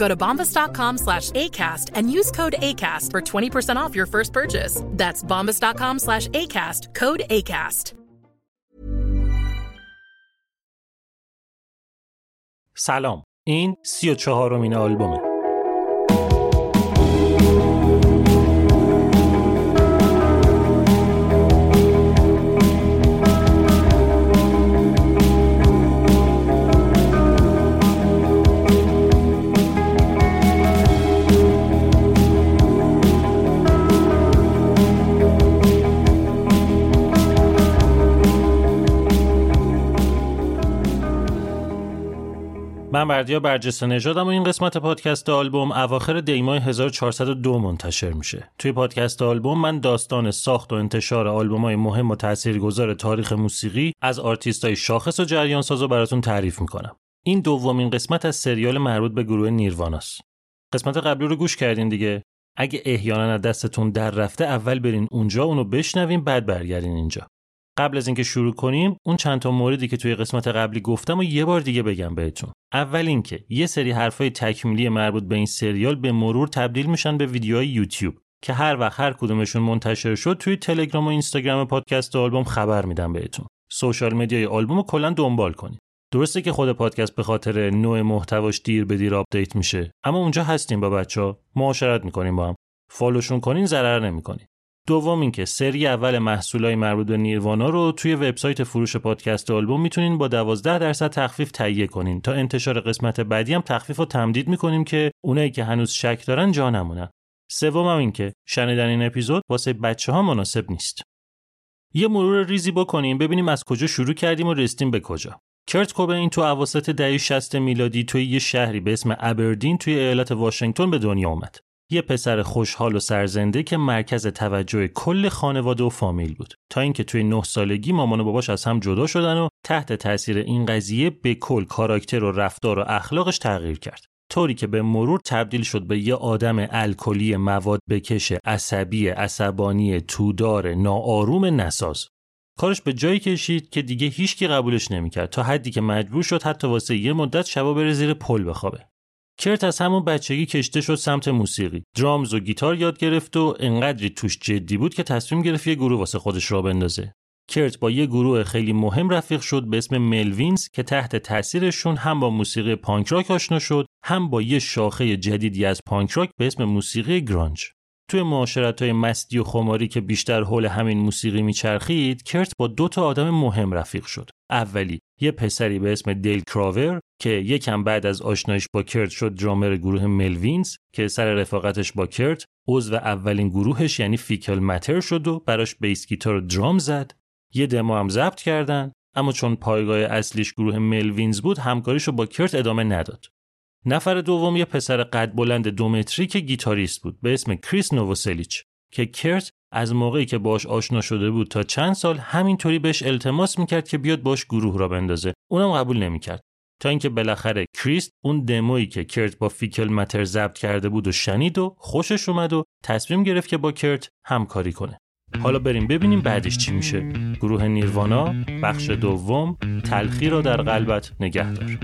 Go to bombas.com slash ACAST and use code ACAST for 20% off your first purchase. That's bombas.com slash ACAST, code ACAST. سلام این سی و چهارمین آلبومه من بردیا برجسته نژادم و این قسمت پادکست آلبوم اواخر دی‌ماه 1402 منتشر میشه. توی پادکست آلبوم من داستان ساخت و انتشار آلبومای مهم و تاثیرگذار تاریخ موسیقی از آرتیستای شاخص و جریان سازو براتون تعریف می‌کنم. این دومین قسمت از سریال مربوط به گروه نیرواناست. قسمت قبلی رو گوش کردین دیگه. اگه احیانا از دستتون در رفته اول برین اونجا اونو بشنوین بعد برگردین اینجا. قبل از اینکه شروع کنیم اون چند تا موردی که توی قسمت قبلی گفتم و یه بار دیگه بگم بهتون. اول اینکه یه سری حرفای تکمیلی مربوط به این سریال به مرور تبدیل میشن به ویدیوهای یوتیوب که هر وقت هر کدومشون منتشر شد توی تلگرام و اینستاگرام پادکست آلبوم خبر میدم بهتون. social media ی آلبوم رو کلا دنبال کنید. درسته که خود پادکست به خاطر نوع محتواش دیر به دیر آپدیت میشه اما اونجا هستیم با بچه ها معاشرت می‌کنیم با هم. follow شون کنین ضرر نمی‌کنین. دوم اینکه سری اول محصولای مربوط به نیروانا رو توی وبسایت فروش پادکست آلبوم می‌تونین با 12 درصد تخفیف تهیه کنین. تا انتشار قسمت بعدی هم تخفیف رو تمدید می‌کنیم که اونایی که هنوز شک دارن جا نمونن سوم هم اینکه شنیدن این اپیزود واسه بچه ها مناسب نیست. یه مرور ریزی بکنیم ببینیم از کجا شروع کردیم و رسیدیم به کجا. کرت کوبین تو اواسط دهه 60 میلادی توی یه شهری به اسم ابردین توی ایالت واشنگتن به دنیا اومد. یه پسر خوشحال و سرزنده که مرکز توجه کل خانواده و فامیل بود. تا اینکه توی نه سالگی مامان و باباش از هم جدا شدن و تحت تاثیر این قضیه به کل کاراکتر و رفتار و اخلاقش تغییر کرد. طوری که به مرور تبدیل شد به یه آدم الکلی مواد بکش عصبی عصبانی تودار ناآروم نساز. کارش به جایی کشید که دیگه هیچکی قبولش نمی‌کرد. تا حدی که مجبور شد حتی واسه یه مدت شبا بره زیر پل بخوابه. کرت از همون بچگی کشته شد سمت موسیقی. درامز و گیتار یاد گرفت و انقدری توش جدی بود که تصمیم گرفت یه گروه واسه خودش را بندازه. کرت با یه گروه خیلی مهم رفیق شد به اسم ملوینز که تحت تاثیرشون هم با موسیقی پانک راک آشنا شد هم با یه شاخه جدیدی از پانک راک به اسم موسیقی گرانج. توی معاشرت های مستی و خماری که بیشتر حول همین موسیقی میچرخید کرت با دو تا آدم مهم رفیق شد. اولی یه پسری به اسم دیل کراور که یکم بعد از آشنایش با کرت شد درامر گروه ملوینز که سر رفاقتش با کرت عضو اولین گروهش یعنی فیکل متر شد و براش بیس گیتار و درام زد. یه دمو هم ضبط کردن اما چون پایگاه اصلیش گروه ملوینز بود همکاریشو با کرت ادامه نداد. نفر دوم یه پسر قد بلند دو متری که گیتاریست بود به اسم کریس نووسلیچ که کرت از موقعی که باش آشنا شده بود تا چند سال همینطوری بهش التماس می‌کرد که بیاد باش گروه را بندازه. اونم قبول نمی‌کرد. تا اینکه بالاخره کریست اون دمویی که کرت با فیکل متر ضبط کرده بود و شنید و خوشش اومد و تصمیم گرفت که با کرت همکاری کنه. حالا بریم ببینیم بعدش چی میشه. گروه نیروانا بخش دوم تلخی را در قلبت نگه دار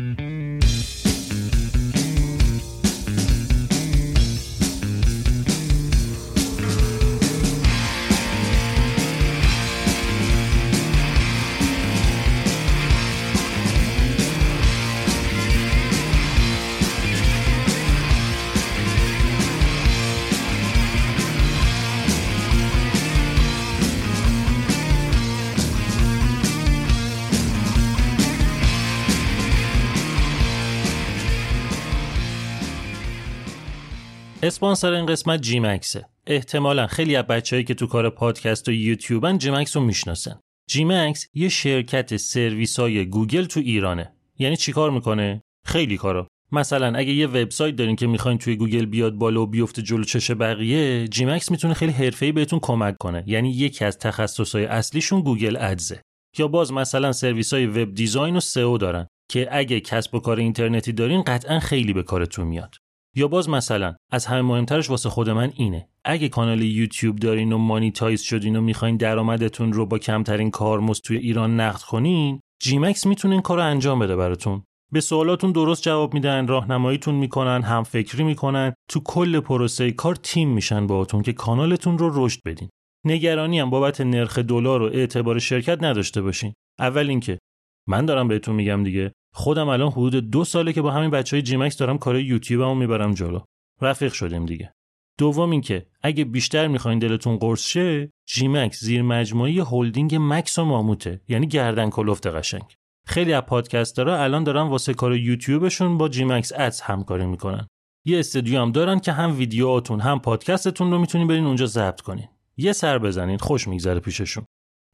اسپانسر این قسمت جی مکسه. احتمالا خیلی از بچههایی که تو کار پادکست و یوتیوبن جی مکس رو می‌شناسن. جی مکس یه شرکت سرویس های گوگل تو ایرانه. یعنی چیکار می‌کنه؟ خیلی کارا. مثلا اگه یه وبسایت دارین که می‌خواین توی گوگل بیاد بالا و بیفته جلو چش بقیه جی مکس می‌تونه خیلی حرفه‌ای بهتون کمک کنه یعنی یکی از تخصصهای اصلیشون Google Ads ه یا باز مثلا سرویس های web design و سئو دارن که اگه کسب و کار اینترنتی دارین قطعا خیلی به کارتون میاد یا باز مثلا از همه مهمترش واسه خود من اینه. اگه کانال یوتیوب دارین و مانیتایز شدین و می‌خواین درآمدتون رو با کمترین کارمزد توی ایران نقد کنین جیمکس می‌تونه این کار انجام بده براتون. به سوالاتون درست جواب میدن راهنماییتون می‌کنن هم فکری می‌کنن تو کل پروسه کار تیم میشن باهاتون که کانالتون رو رشد بدین. نگرانی هم بابت نرخ دلار و اعتبار شرکت نداشته باشین. اول اینکه من دارم بهتون میگم دیگه خودم الان حدود دو ساله که با همین بچه های جیمکس دارم کار یوتیوبمو می‌برم جلو. رفیق شدیم دیگه. دوم اینکه اگه بیشتر می‌خواین دلتون قرص شه جیمکس زیر مجموعه هلدینگ مکس و ماموته یعنی گردن کلفت قشنگ. خیلی از پادکسترها الان دارن واسه کار یوتیوبشون با جیمکس ادز همکاری می‌کنن. یه استودیو هم دارن که هم ویدیوهاتون هم پادکستتون رو می‌تونین برین اونجا ضبط کنین. یه سر بزنین خوش میگذره پیششون.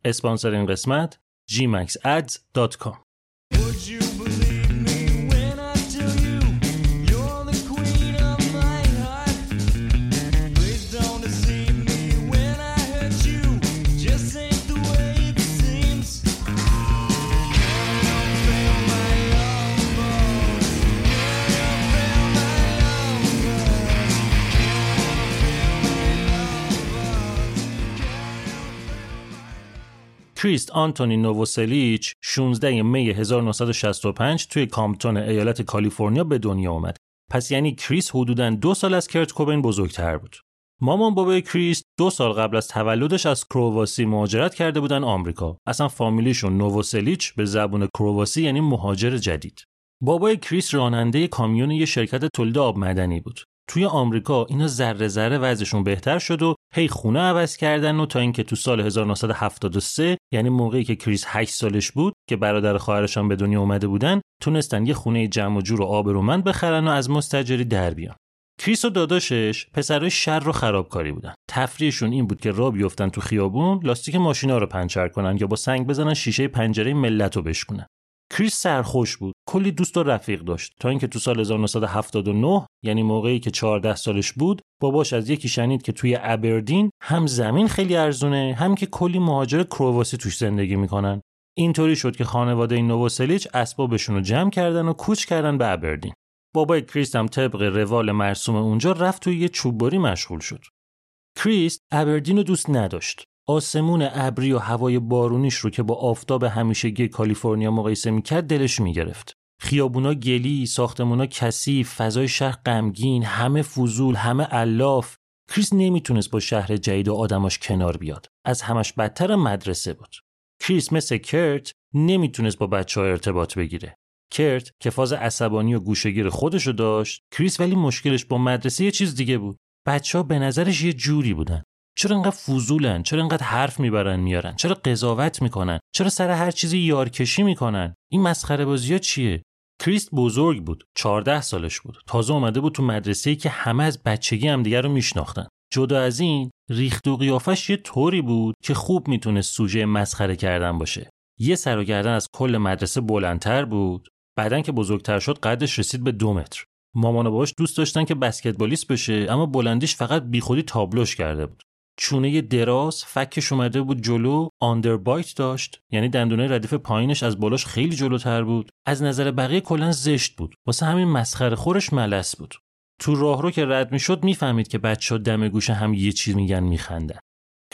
اسپانسر این قسمت gmaxads.com کریس آنتونی نووسلیچ 16 می 1965 توی کامپتون ایالت کالیفرنیا به دنیا اومد. پس یعنی کریس حدوداً دو سال از کرت کوبین بزرگتر بود. مامان بابای کریس دو سال قبل از تولدش از کرواسی مهاجرت کرده بودن آمریکا. اصلا فامیلیشون نووسلیچ به زبون کرواسی یعنی مهاجر جدید. بابای کریس راننده کامیون یه شرکت تولید آب معدنی بود. توی آمریکا اینا ذره ذره وضعشون بهتر شد و هی خونه عوض کردن و تا اینکه تو سال 1973 یعنی موقعی که کریس 8 سالش بود که برادر خواهرش هم به دنیا اومده بودن تونستن یه خونه جمع و جور و آبرومند بخرن و از مستأجری در بیان. کریس و داداشش پسرای شر و خرابکاری بودن. تفریحشون این بود که راه بیفتن تو خیابون لاستیک ماشینا رو پنچر کنن یا با سنگ بزنن شیشه پنجره ملت رو بشکنن کریس سرخوش بود. کلی دوست و رفیق داشت. تا اینکه تو سال 1979 یعنی موقعی که 14 سالش بود باباش از یکی شنید که توی ابردین هم زمین خیلی ارزونه هم که کلی مهاجر کرواسی توش زندگی می‌کنن. اینطوری شد که خانواده نووسلیچ اسبابشون رو جمع کردن و کوچ کردن به ابردین. بابای کریس هم طبق روال مرسوم اونجا رفت توی یه چوببری مشغول شد. کریس ابردین رو دوست نداشت. آسمون ابری و هوای بارونیش رو که با آفتاب همیشگی کالیفرنیا مقایسه می‌کرد دلش می‌گرفت. خیابونا گلی، ساختمونا کثیف، فضای شهر غمگین، همه فضول، همه علاف. کریس نمی‌تونست با شهر جدید و آدماش کنار بیاد. از همش بدتر مدرسه بود. کریس مثل کرت نمی‌تونست با بچه ها ارتباط بگیره. کرت که فاز عصبانی و گوشگیر خودشو داشت، کریس ولی مشکلش با مدرسه یه چیز دیگه بود. بچه ها به نظرش یه جوری بودن. چرا انقدر فضولن؟ چرا انقدر حرف می‌برن میارن؟ چرا قضاوت می‌کنن؟ چرا سر هر چیزی یارکشی می‌کنن؟ این مسخره بازی ها چیه؟ کریست بزرگ بود 14 سالش بود. تازه اومده بود تو مدرسه که همه از بچگی هم دیگر رو میشناختن. جدا از این ریخت و قیافش یه طوری بود که خوب می‌تونست سوژه مسخره کردن باشه. یه سر و گردن از کل مدرسه بلندتر بود. بعدن که بزرگتر شد قدش رسید به دو متر. مامان باش دوست داشتن که بسکتبالیست بشه اما بلندیش فقط بیخودی تابلوش کرده بود. چونه دراز فکش اومده بود جلو آندربایت داشت یعنی دندونه ردیف پایینش از بالاش خیلی جلوتر بود از نظر بقیه کلا زشت بود واسه همین مسخره خورش ملس بود تو راهرو که رد می‌شد می‌فهمید که بچه دم گوش هم یه چیز میگن میخندن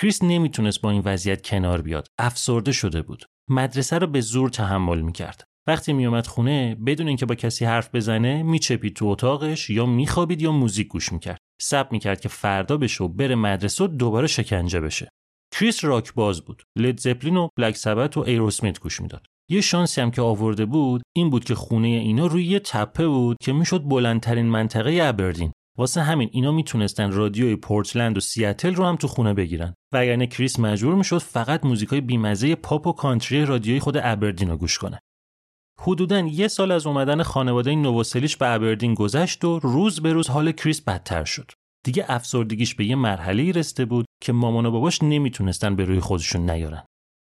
کریس نمی‌تونست با این وضعیت کنار بیاد. افسرده شده بود. مدرسه رو به زور تحمل می‌کرد. وقتی میومد خونه بدون اینکه با کسی حرف بزنه میچپید تو اتاقش یا میخوابید یا موزیک گوش می‌کرد. سب می‌کرد که فردا بشه و بره مدرسه و دوباره شکنجه بشه. کریس راک باز بود. لید زپلین و بلک سبت و ایروسمیت گوش می‌داد. یه شانسی هم که آورده بود این بود که خونه اینا روی یه تپه بود که می‌شد بلندترین منطقه ابردین واسه همین اینا می‌تونستن رادیوی پورتلند و سیاتل رو هم تو خونه بگیرن وگرنه کریس مجبور می‌شد فقط موزیکای بیمزه پاپ و کانتری رادیوی خود ابردین رو گوش کنه حدودا یه سال از اومدن خانواده نووسلیچ به ابردین گذشت و روز به روز حال کریس بدتر شد. دیگه افسردگیش به یه مرحله رسیده بود که مامان و باباش نمی‌تونستن به روی خودشون نیارن.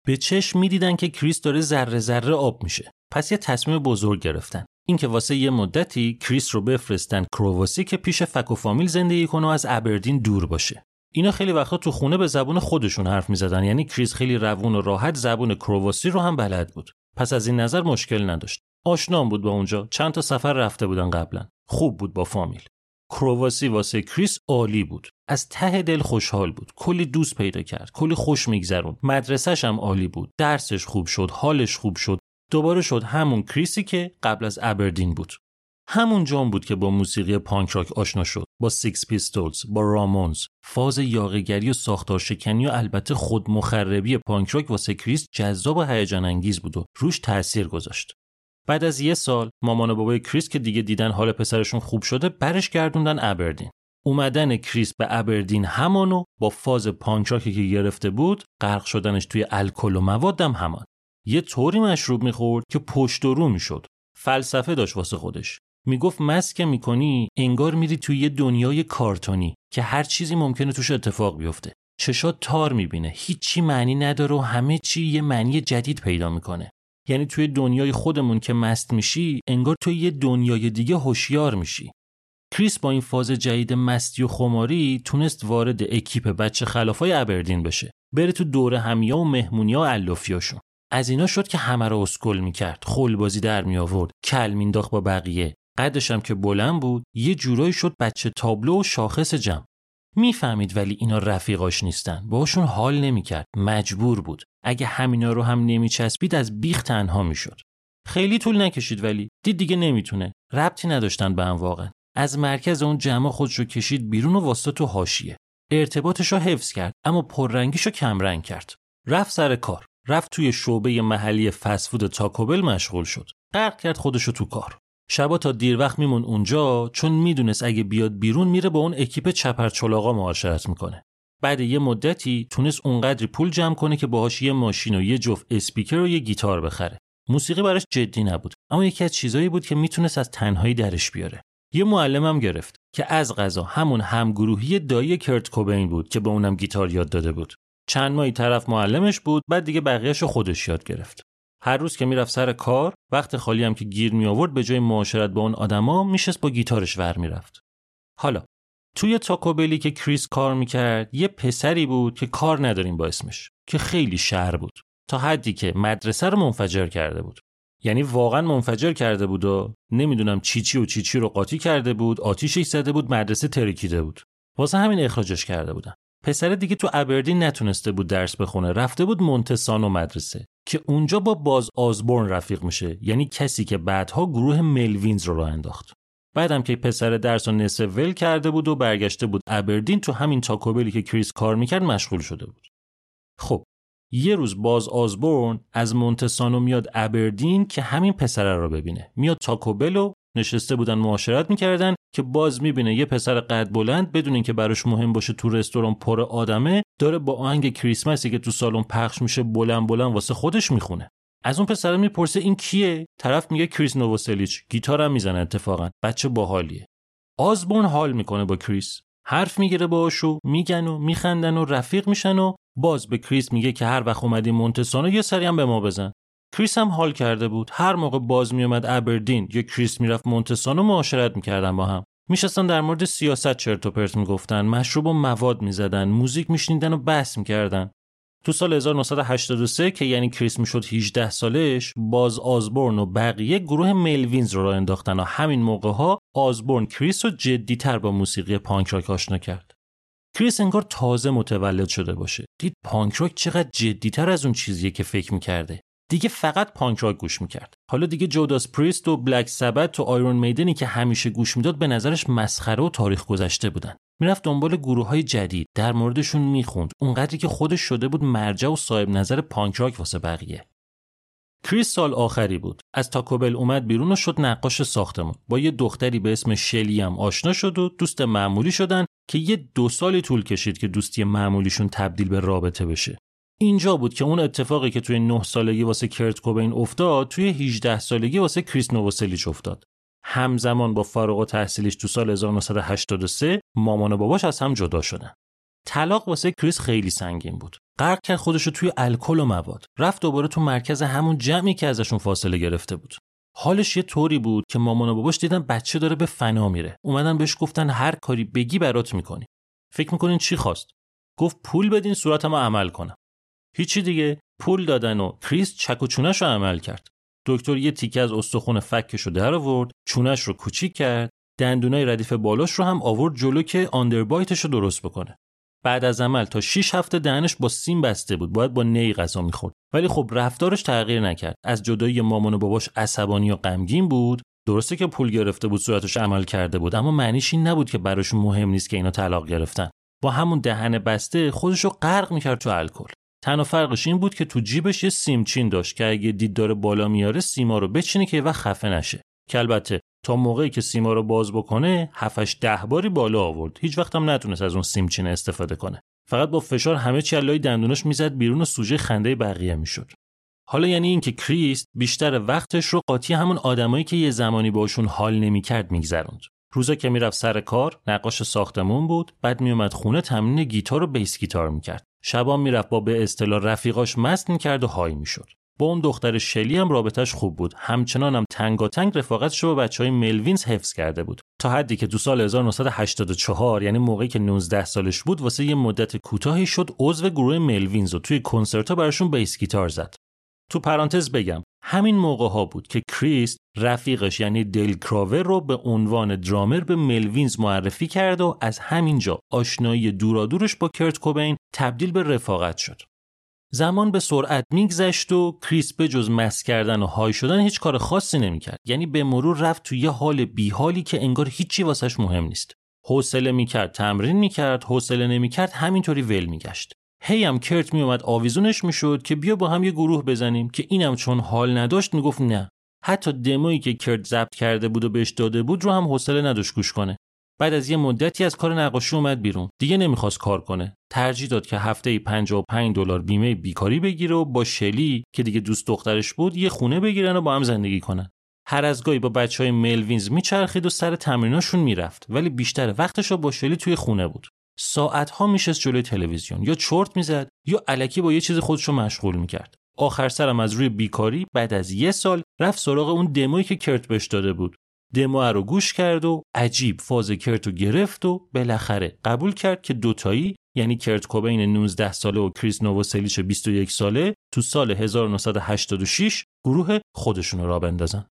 به چشم می‌دیدن که کریس داره ذره ذره آب میشه. پس یه تصمیم بزرگ گرفتن. اینکه واسه یه مدتی کریس رو بفرستن کرواسی که پیش فک و فامیل زندگی کنه و از ابردین دور باشه. اینا خیلی وقتا تو خونه به زبون خودشون حرف می‌زدن. یعنی کریس خیلی روون و راحت زبون کرواسی رو هم بلد بود. پس از این نظر مشکل نداشت. آشنام بود با اونجا. چند تا سفر رفته بودن قبلا. خوب بود با فامیل. کرواسی واسه کریس عالی بود. از ته دل خوشحال بود. کلی دوست پیدا کرد. کلی خوش میگذرون. مدرسهش هم عالی بود. درسش خوب شد. حالش خوب شد. دوباره شد همون کریسی که قبل از ابردین بود. همون جام بود که با موسیقی پانک راک آشنا شد. با سیکس پیستولز با رامونز فاز یاغیگری و ساختار شکنی و البته خود مخربی پانک راک واسه کریس جذاب و هیجان انگیز بود و روش تاثیر گذاشت. بعد از یه سال مامان و بابای کریس که دیگه دیدن حال پسرشون خوب شده برش گردوندن ابردین. اومدن کریس به ابردین همانو با فاز پانکراکی که گرفته بود غرق شدنش توی الکل و موادم همان. یه طوری مشروب می‌خورد که پشت و رو می‌شد. فلسفه داشت واسه خودش. می‌گفت مست که می‌کنی انگار میری توی یه دنیای کارتونی که هر چیزی ممکنه توش اتفاق بیفته. چشات تار می‌بینه. هیچی معنی نداره و همه چی یه معنی جدید پیدا می‌کنه. یعنی توی دنیای خودمون که مست میشی انگار توی یه دنیای دیگه هوشیار میشی. کریس با این فاز جدید مستی و خماری تونست وارد اکیپ بچه خلافای ابردین بشه. بره تو دوره همیا و مهمونیا و علافیاشون از اینا شد که همه رو اسکل می‌کرد. بازی در می آورد کل مینداخت با بقیه. قدش هم که بلند بود یه جورایی شد بچه تابلو و شاخص جمع. می‌فهمید ولی اینا رفیقاش نیستن. باشون حال نمی‌کرد. مجبور بود. اگه همینا رو هم نمیچسبید از بیخ تنها می‌شد. خیلی طول نکشید ولی. دید دیگه نمی‌تونه. ربطی نداشتن به هم واقعا. از مرکز اون جمع خودش رو کشید بیرون و واسطه تو حاشیه. ارتباطش رو حفظ کرد اما پررنگیش رو کمرنگ کرد. رفت سر کار. رفت توی شعبه محلی فسفود تاکوبل مشغول شد. غرق کرد خودش تو کار. شبا تا دیر وقت میمون اونجا چون می‌دونست اگه بیاد بیرون میره با اون اکیپ چپرچلاقا معاشرت می‌کنه. بعد یه مدتی تونست اونقدری پول جمع کنه که باهاش یه ماشین و یه جفت اسپیکر و یه گیتار بخره. موسیقی براش جدی نبود اما یکی از چیزایی بود که می‌تونست از تنهایی درش بیاره. یه معلمم گرفت که از غذا همون همگروهی دایی کرت کوبین بود که به اونم گیتار یاد داده بود. چند ماهی طرف معلمش بود بعد دیگه بقیهش خودش یاد گرفت. هر روز که می‌رفت سر کار وقت خالی هم که گیر می آورد به جای معاشرت با اون آدما میشست با گیتارش ور می‌رفت. حالا توی تاکوبلی که کریس کار می‌کرد یه پسری بود که کار نداریم با اسمش که خیلی شهر بود. تا حدی که مدرسه رو منفجر کرده بود. یعنی واقعا منفجر کرده بود و نمی‌دونم چی چی و چی چی رو قاطی کرده بود آتیشش زده بود مدرسه ترکیده بود. واسه همین اخراجش کرده بودن. پسر دیگه تو ابردین نتونسته بود درس بخونه رفته بود مونتسانو مدرسه که اونجا با باز آزبورن رفیق میشه یعنی کسی که بعدها گروه ملوینز رو راه انداخت. بعدم که پسر درس و نصف ول کرده بود و برگشته بود ابردین تو همین تاکوبلی که کریس کار می‌کرد مشغول شده بود. خب یه روز باز آزبورن از مونتسانو میاد ابردین که همین پسره رو ببینه. میاد تاکوبل و نشسته بودن معاشرت می‌کردن که باز می‌بینه یه پسر قد بلند بدون اینکه براش مهم باشه تو رستوران پر آدمه داره با آهنگ کریسمسی که تو سالن پخش میشه بلند بلند واسه خودش می‌خونه. از اون پسر می‌پرسه این کیه؟ طرف میگه کریس نووسلیچ. گیتارم می‌زنه اتفاقا. بچه باحالیه. آزبون حال می‌کنه با کریس. حرف می‌گیره باهاشو میگن و میخندن و رفیق میشن و باز به کریس میگه که هر وقت اومدی مونتسانو یه سری هم به ما بزن. کریس هم حال کرده بود. هر موقع باز میومد ابردین یا کریس می‌رفت مونتسانو معاشرت می‌کردن با هم. میشستن در مورد سیاست چرت و پرت می‌گفتن مشروب و مواد می‌زدن موزیک میشنیدن و بحث می‌کردن. تو سال 1983 که یعنی کریس می‌شد 18 سالش باز آزبورن و بقیه گروه ملوینز رو راه انداختن و همین موقع ها آزبورن کریس رو جدیتر با موسیقی پانک راک آشنا کرد. کریس انگار تازه متولد شده باشه. دید پانک راک چقدر جدیتر از اون چیزیه که فکر می‌کرده. دیگه فقط پانک راک گوش می‌کرد. حالا دیگه جوداس پریست و بلک سبت و آیرون میدنی که همیشه گوش می‌داد به نظرش مسخره و تاریخ گذشته بودن. می‌رفت دنبال گروه های جدید. در موردشون می‌خوند. اونقدری که خودش شده بود مرجع و صاحب نظر پانک راک واسه بقیه. کریس سال آخری بود. از تاکوبل اومد بیرون و شد نقاش ساختمون. با یه دختری به اسم شلی هم آشنا شد و دوست معمولی شدن که یه دو سالی طول کشید که دوستی معمولیشون تبدیل به رابطه بشه. اینجا بود که اون اتفاقی که توی 9 سالگی واسه کرت کوبین افتاد توی 18 سالگی واسه کریس نووسلیچ افتاد. همزمان با فارغ و تحصیلیش تو سال 1983 مامان و باباش از هم جدا شدن. طلاق واسه کریس خیلی سنگین بود. غرق کرد خودش توی الکل و مواد. رفت دوباره تو مرکز همون جمعی که ازشون فاصله گرفته بود. حالش یه طوری بود که مامان و باباش دیدن بچه داره به فنا میره. اومدن بهش گفتن هر کاری بگی برات می‌کنی. فکر می‌کنین چی خواست؟ گفت پول بدین صورتمو عمل کنم. هیچی دیگه پول دادن و کریس چک و چونش رو عمل کرد. دکتر یه تیکه از استخون فکش رو در آورد چونش رو کوچیک کرد دندونای ردیف بالاش رو هم آورد جلو که آندربایتش رو درست بکنه. بعد از عمل تا 6 هفته دهنش با سیم بسته بود باید با نی غذا می‌خورد. ولی خب رفتارش تغییر نکرد. از جدایی مامان و باباش عصبانی و غمگین بود. درسته که پول گرفته بود صورتش عمل کرده بود اما معنیش این نبود که براشون مهم نیست که اینا طلاق گرفتن. با همون دهن بسته خودش رو غرق می‌کرد تو الکل. تنها فرقش این بود که تو جیبش یه سیمچین داشت که اگه دید داره بالا میاره سیما رو بچینه که وقت خفه نشه. که البته تا موقعی که سیما رو باز بکنه 7 ده باری بالا آورد. هیچ وقت هم نتونست از اون سیمچین استفاده کنه. فقط با فشار همه چی علای دندوناش می‌زد بیرون و سوژه خنده بقیه می‌شد. حالا یعنی اینکه کریست بیشتر وقتش رو قاطی همون آدمایی که یه زمانی باشون حال نمی‌کرد میگذروند. روزا که می‌رفت سر کار نقاش ساختمون بود بعد میومد خونه تمرین گیتار و بیس گیتار می‌کرد. شبام می‌رفت با به اصطلاح رفیقاش مست می‌کرد و high می‌شد. با اون دختر شلی هم رابطش خوب بود. همچنان هم تنگاتنگ رفاقتش رو با بچه های ملوینز حفظ کرده بود. تا حدی که تو سال 1984 یعنی موقعی که 19 سالش بود واسه یه مدت کوتاهی شد عضو گروه ملوینز و توی کنسرت ها براشون بیس گیتار زد. تو پرانتز بگم همین موقع ها بود که کریس رفیقش یعنی دیل کراور رو به عنوان درامر به ملوینز معرفی کرد و از همینجا آشنایی دورادورش با کرت کوبین تبدیل به رفاقت شد. زمان به سرعت میگذشت و کریس به جز مس کردن و های شدن هیچ کار خاصی نمی‌کرد. یعنی به مرور رفت تو یه حال بیحالی که انگار هیچی واسش مهم نیست. حوصله می‌کرد تمرین می‌کرد حوصله نمی‌کرد همینطوری ول میگشت. هی هم کرت میومد آویزونش می‌شد که بیا با هم یه گروه بزنیم که اینم چون حال نداشت می‌گفت نه. حتی دمویی که کرت ضبط کرده بود و بهش داده بود رو هم حوصله نداشت گوش کنه. بعد از یه مدتی از کار نقاشی اومد بیرون. دیگه نمی‌خواست کار کنه. ترجیح داد که هفته 55 دلار بیمه بیکاری بگیره و با شلی که دیگه دوست دخترش بود یه خونه بگیرن و با هم زندگی کنن. هر از گاهی با بچه های ملوینز میچرخید و سر تمریناشون می‌رفت ولی بیشتر وقتش با شلی توی خونه بود. ساعتها میشست جلوی تلویزیون. یا چرت می‌زد یا علکی با یه چیز خودش رو مشغول می‌کرد. آخر سرم از روی بیکاری بعد از یه سال رفت سراغ اون دمویی که کرت بهش داده بود. دمو رو گوش کرد و عجیب فاز کرت رو گرفت و بالاخره قبول کرد که دوتایی یعنی کرت کوبین 19 ساله و کریس نووسلیچ 21 ساله تو سال 1986 گروه خودشون را بندازن.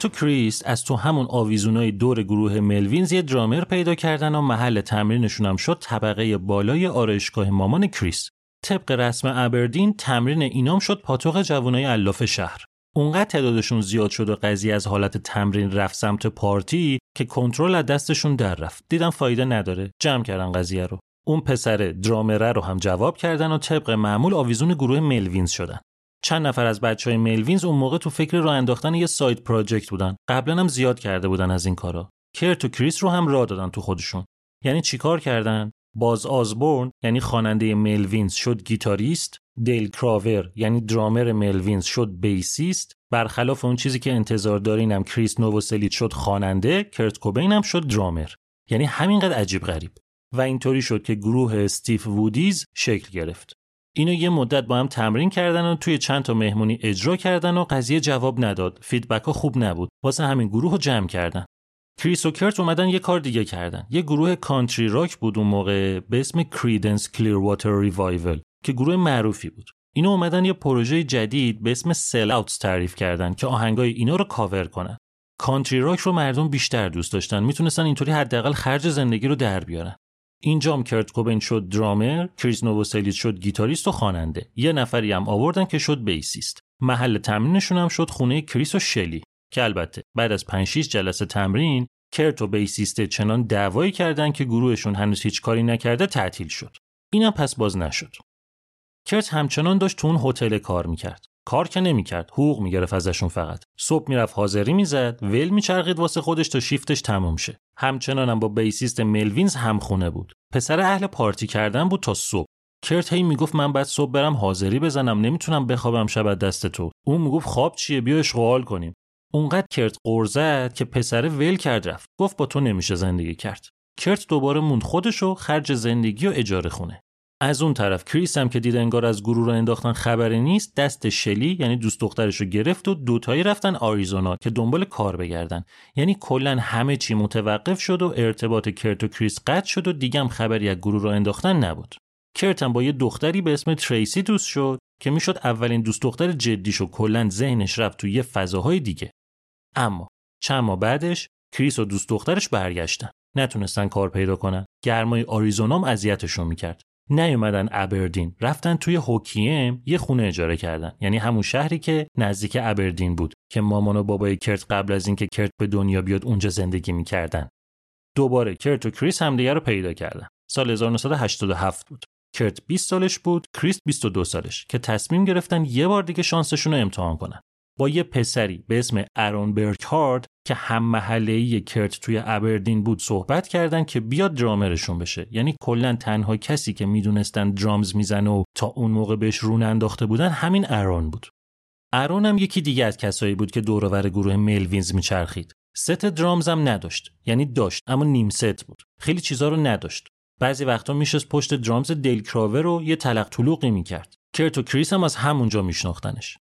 کرت و کریس از تو همون آویزونای دور گروه ملوینز یه درامر پیدا کردن و محل تمرینشون هم شد طبقه بالای آرایشگاه مامان کریس. طبق رسم ابردین تمرین اینام شد پاتوق جوانای الاف شهر. اونقدر تعدادشون زیاد شد و قضیه از حالت تمرین رفت سمت پارتی که کنترل از دستشون در رفت. دیدم فایده نداره. جمع کردن قضیه رو. اون پسر درامره رو هم جواب کردن و طبق معمول آویزون گروه ملوینز شدن. چند نفر از بچه های ملوینز اون موقع تو فکر راه انداختن یه side project بودن. قبلا هم زیاد کرده بودن از این کارا. کرت و کریس رو هم راه دادن تو خودشون. یعنی چیکار کردن؟ باز آزبورن یعنی خواننده ملوینز شد گیتاریست دیل کراور یعنی درامر ملوینز شد بیسیست. برخلاف اون چیزی که انتظار دارینم کریس نووسلیچ شد خواننده کرت کوبین هم شد درامر. یعنی همینقدر عجیب غریب. و اینطوری شد که گروه استیف وودیز شکل گرفت. اینو یه مدت با هم تمرین کردن و توی چند تا مهمونی اجرا کردن و قضیه جواب نداد. feedback ها خوب نبود. واسه همین گروه رو جمع کردن. کریس و کرت اومدن یه کار دیگه کردن. یه گروه کانتری راک بود اون موقع به اسم کریدنس کلیرواتر ریوایول که گروه معروفی بود. اینا اومدن یه پروژه جدید به اسم سل اوتس تعریف کردن که آهنگای اینا رو کاور کنن. کانتری راک رو مردم بیشتر دوست داشتن. می‌تونستن اینطوری حداقل خرج زندگی رو در بیارن. اینجام کرت کوبین شد درامر کریس نووسلیچ شد گیتاریست و خواننده. یه نفری هم آوردن که شد بیسیست. محل تمرینشون هم شد خونه کریس و شلی که البته بعد از 5 6 جلسه تمرین کرت و بیسیست چنان دعوایی کردن که گروهشون هنوز هیچ کاری نکرده تعطیل شد. اینم پس باز نشد. کرت همچنان داشت تو اون هتل کار می‌کرد. کار که نمی‌کرد حقوق می‌گرفت ازشون فقط. صبح می‌رفت حاضری می‌زد ول میچرخید واسه خودش تا شیفتش تموم شه. همچنانم با بیسیست ملوینز همخونه بود. پسر اهل پارتی کردن بود تا صبح. کرت هی می‌گفت من بعد صبح برم حاضری بزنم نمی‌تونم بخوابم شب دست تو. اون می‌گفت خواب چیه؟ بیا اشغال کنیم. اونقدر کرت قرزد که پسر ول کرد رفت. گفت با تو نمیشه زندگی کرد. کرت دوباره موند خودشو خرج زندگی و اجاره خونه. از اون طرف کریس هم که دید انگار از گروه رو انداختن خبری نیست دست شلی یعنی دوست دخترش رو گرفت و دوتایی رفتن آریزونا که دنبال کار بگردن. یعنی کلا همه چی متوقف شد و ارتباط کرت و کریس قطع شد و دیگه هم خبری از گروه رو انداختن نبود. کرت هم با یه دختری به اسم تریسی دوست شد که می‌شد اولین دوست دختر جدیش و کلا ذهنش رفت تو یه فضاهای دیگه. اما چند ماه بعدش کریس و دوست دخترش برگشتن. نتونستن کار پیدا کنن. گرمای آریزونام اذیتشون می‌کرد. نیومدن ابردین. رفتن توی هوکیم یه خونه اجاره کردن. یعنی همون شهری که نزدیک ابردین بود که مامان و بابای کرت قبل از اینکه کرت به دنیا بیاد اونجا زندگی می‌کردن. دوباره کرت و کریس همدیگه رو پیدا کردن. سال 1987 بود. کرت 20 سالش بود کریس 22 سالش که تصمیم گرفتن یه بار دیگه شانسشون رو امتحان کنن. با یه پسری به اسم ارون برکهارد که هم محله کرت توی ابردین بود صحبت کردن که بیاد درامرشون بشه. یعنی کلا تنها کسی که می‌دونستن drums می‌زنه و تا اون موقع بهش رو انداخته بودن همین ارون بود. ارون هم یکی دیگه از کسایی بود که دوروبر گروه ملوینز میچرخید. ست drums هم نداشت. یعنی داشت اما نیم ست بود. خیلی چیزا رو نداشت. بعضی وقتا میشست پشت درامز دیل کراور رو یه تلق طلوقی می‌کرد. کرت و کریس هم از همونجا میشناختنش.